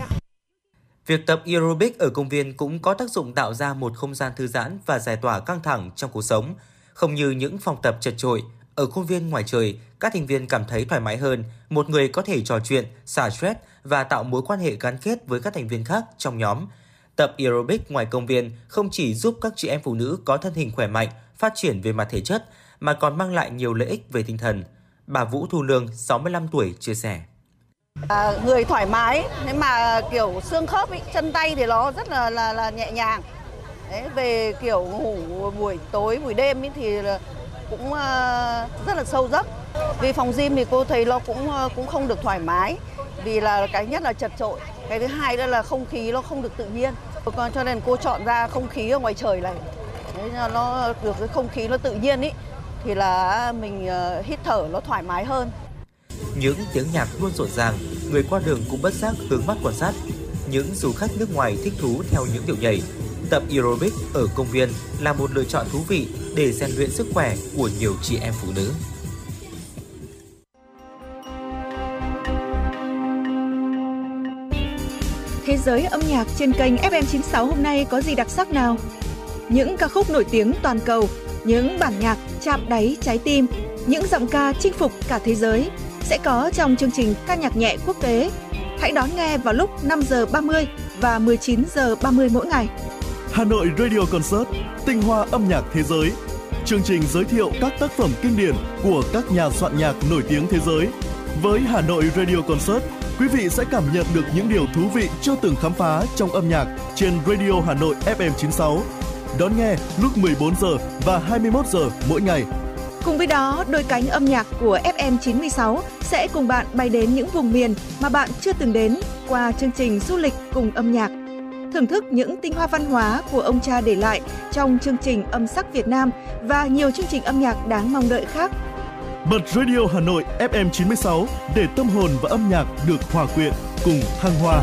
Việc tập aerobic ở công viên cũng có tác dụng tạo ra một không gian thư giãn và giải tỏa căng thẳng trong cuộc sống. Không như những phòng tập chật trội, ở khuôn viên ngoài trời, các thành viên cảm thấy thoải mái hơn, một người có thể trò chuyện, xả stress và tạo mối quan hệ gắn kết với các thành viên khác trong nhóm. Tập aerobic ngoài công viên không chỉ giúp các chị em phụ nữ có thân hình khỏe mạnh, phát triển về mặt thể chất, mà còn mang lại nhiều lợi ích về tinh thần. Bà Vũ Thu Lương, 65 tuổi, chia sẻ. À, người thoải mái, thế mà kiểu xương khớp, ý, chân tay thì nó rất là là, là nhẹ nhàng. Đấy, về kiểu ngủ buổi tối, buổi đêm ý, thì cũng uh, rất là sâu giấc. Vì phòng gym thì cô thấy nó cũng uh, cũng không được thoải mái, vì là cái nhất là chật trội, cái thứ hai đó là không khí nó không được tự nhiên. Cho nên cô chọn ra không khí ở ngoài trời này, Đấy, nó được cái không khí nó tự nhiên ý, thì là mình uh, hít thở nó thoải mái hơn. Những tiếng nhạc luôn rộn ràng, người qua đường cũng bất giác hướng mắt quan sát. Những du khách nước ngoài thích thú theo những điệu nhảy. Tập aerobic ở công viên là một lựa chọn thú vị để rèn luyện sức khỏe của nhiều chị em phụ nữ. Thế giới âm nhạc trên kênh FM96 hôm nay có gì đặc sắc nào? Những ca khúc nổi tiếng toàn cầu, những bản nhạc chạm đáy trái tim, những giọng ca chinh phục cả thế giới sẽ có trong chương trình ca nhạc nhẹ quốc tế. Hãy đón nghe vào lúc 5 giờ 30 và 19 giờ 30 mỗi ngày. Hà Nội Radio Concert, tinh hoa âm nhạc thế giới. Chương trình giới thiệu các tác phẩm kinh điển của các nhà soạn nhạc nổi tiếng thế giới. Với Hà Nội Radio Concert, quý vị sẽ cảm nhận được những điều thú vị chưa từng khám phá trong âm nhạc trên Radio Hà Nội FM 96. Đón nghe lúc 14 giờ và 21 giờ mỗi ngày Cùng với đó, đôi cánh âm nhạc của FM96 sẽ cùng bạn bay đến những vùng miền mà bạn chưa từng đến qua chương trình du lịch cùng âm nhạc. Thưởng thức những tinh hoa văn hóa của ông cha để lại trong chương trình âm sắc Việt Nam và nhiều chương trình âm nhạc đáng mong đợi khác. Bật Radio Hà Nội FM 96 để tâm hồn và âm nhạc được hòa quyện cùng thăng hoa.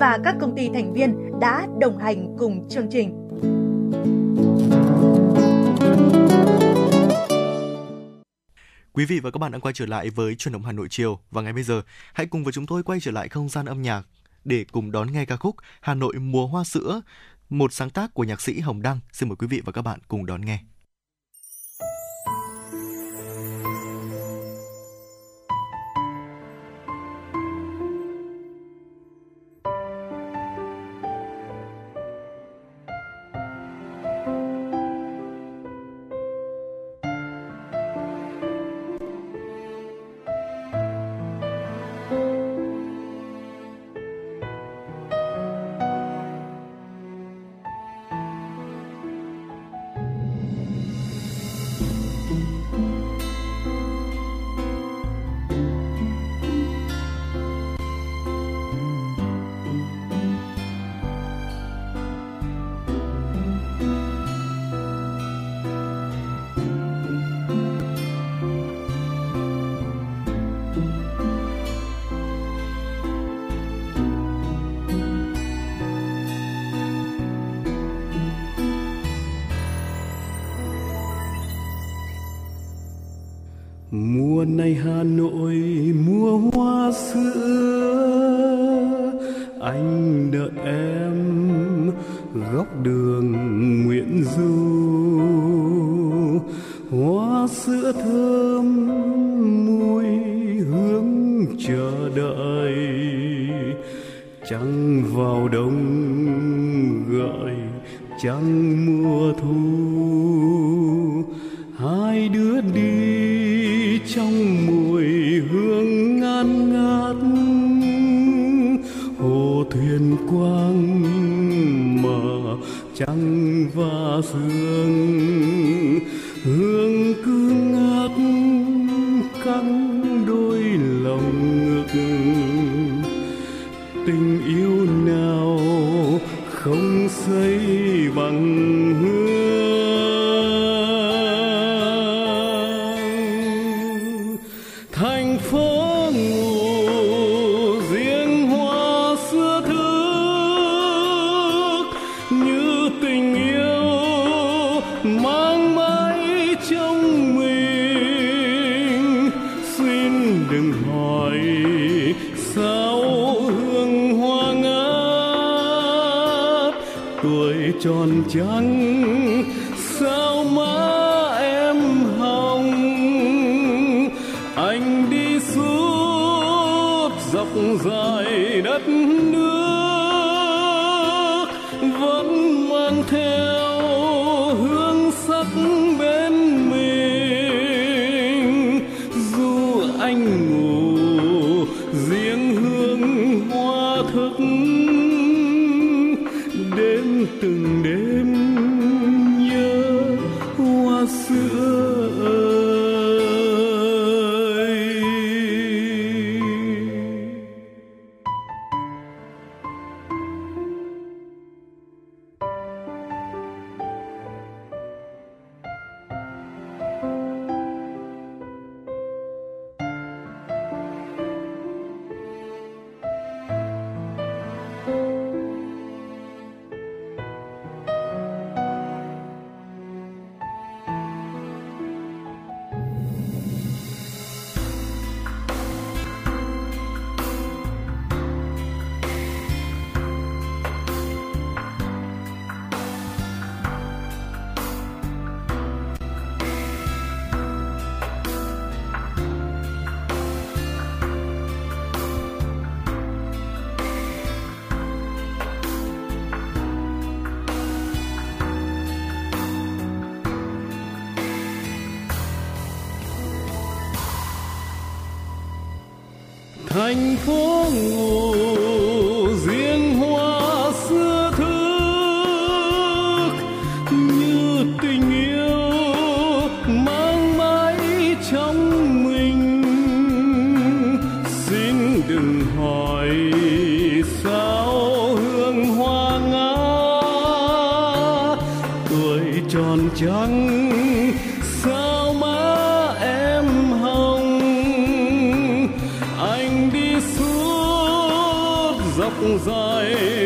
và các công ty thành viên đã đồng hành cùng chương trình. Quý vị và các bạn đang quay trở lại với truyền động Hà Nội chiều và ngay bây giờ hãy cùng với chúng tôi quay trở lại không gian âm nhạc để cùng đón nghe ca khúc Hà Nội mùa hoa sữa, một sáng tác của nhạc sĩ Hồng Đăng. Xin mời quý vị và các bạn cùng đón nghe. này Hà Nội mùa hoa sữa anh đợi em góc đường Nguyễn Du. Hoa sữa thơm, mùi hương chờ đợi. Trăng vào đông gợi trăng dài.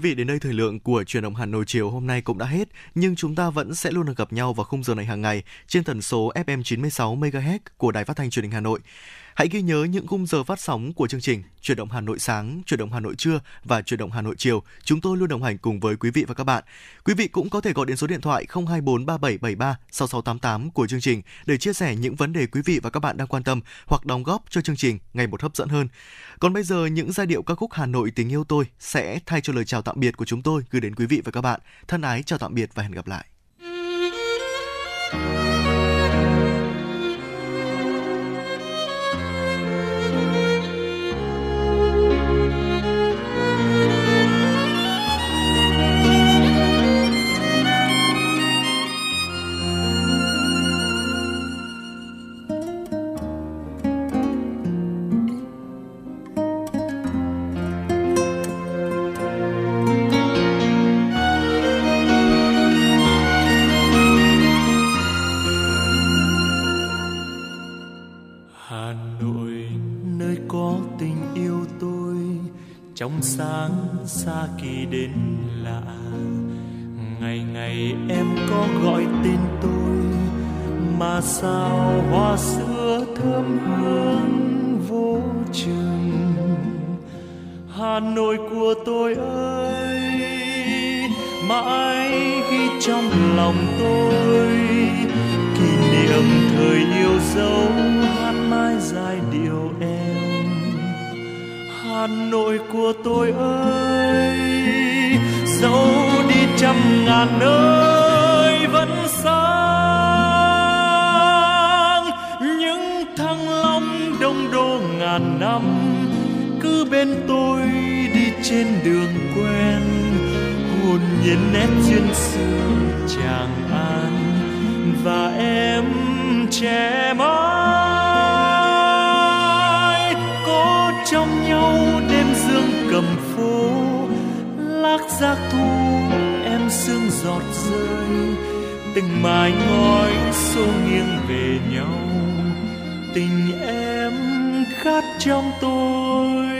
Vị, đến đây thời lượng của truyền động Hà Nội chiều hôm nay cũng đã hết, nhưng chúng ta vẫn sẽ luôn được gặp nhau vào khung giờ này hàng ngày trên tần số FM 96 MHz của Đài Phát thanh Truyền hình Hà Nội. Hãy ghi nhớ những khung giờ phát sóng của chương trình Chuyển động Hà Nội sáng, Chuyển động Hà Nội trưa và Chuyển động Hà Nội chiều. Chúng tôi luôn đồng hành cùng với quý vị và các bạn. Quý vị cũng có thể gọi đến số điện thoại 024 3773 6688 của chương trình để chia sẻ những vấn đề quý vị và các bạn đang quan tâm hoặc đóng góp cho chương trình ngày một hấp dẫn hơn. Còn bây giờ những giai điệu ca khúc Hà Nội tình yêu tôi sẽ thay cho lời chào tạm biệt của chúng tôi gửi đến quý vị và các bạn. Thân ái chào tạm biệt và hẹn gặp lại. Đến lạ. Ngày ngày em có gọi tên tôi, mà sao hoa xưa thơm hương vô chừng? Hà Nội của tôi ơi, mãi ghi trong lòng tôi. Kỷ niệm thời yêu dấu hát mãi giai điệu em. Hà Nội của tôi ơi dẫu đi trăm ngàn nơi vẫn sáng những thăng long đông đô ngàn năm, cứ bên tôi đi trên đường quen. Hồn nhiên nét duyên xưa chàng an, và em trẻ mãi có trong nhau đêm dương cầm phố giác thu, em sương giọt rơi. Từng mái ngói xô nghiêng về nhau. Tình em khát trong tôi.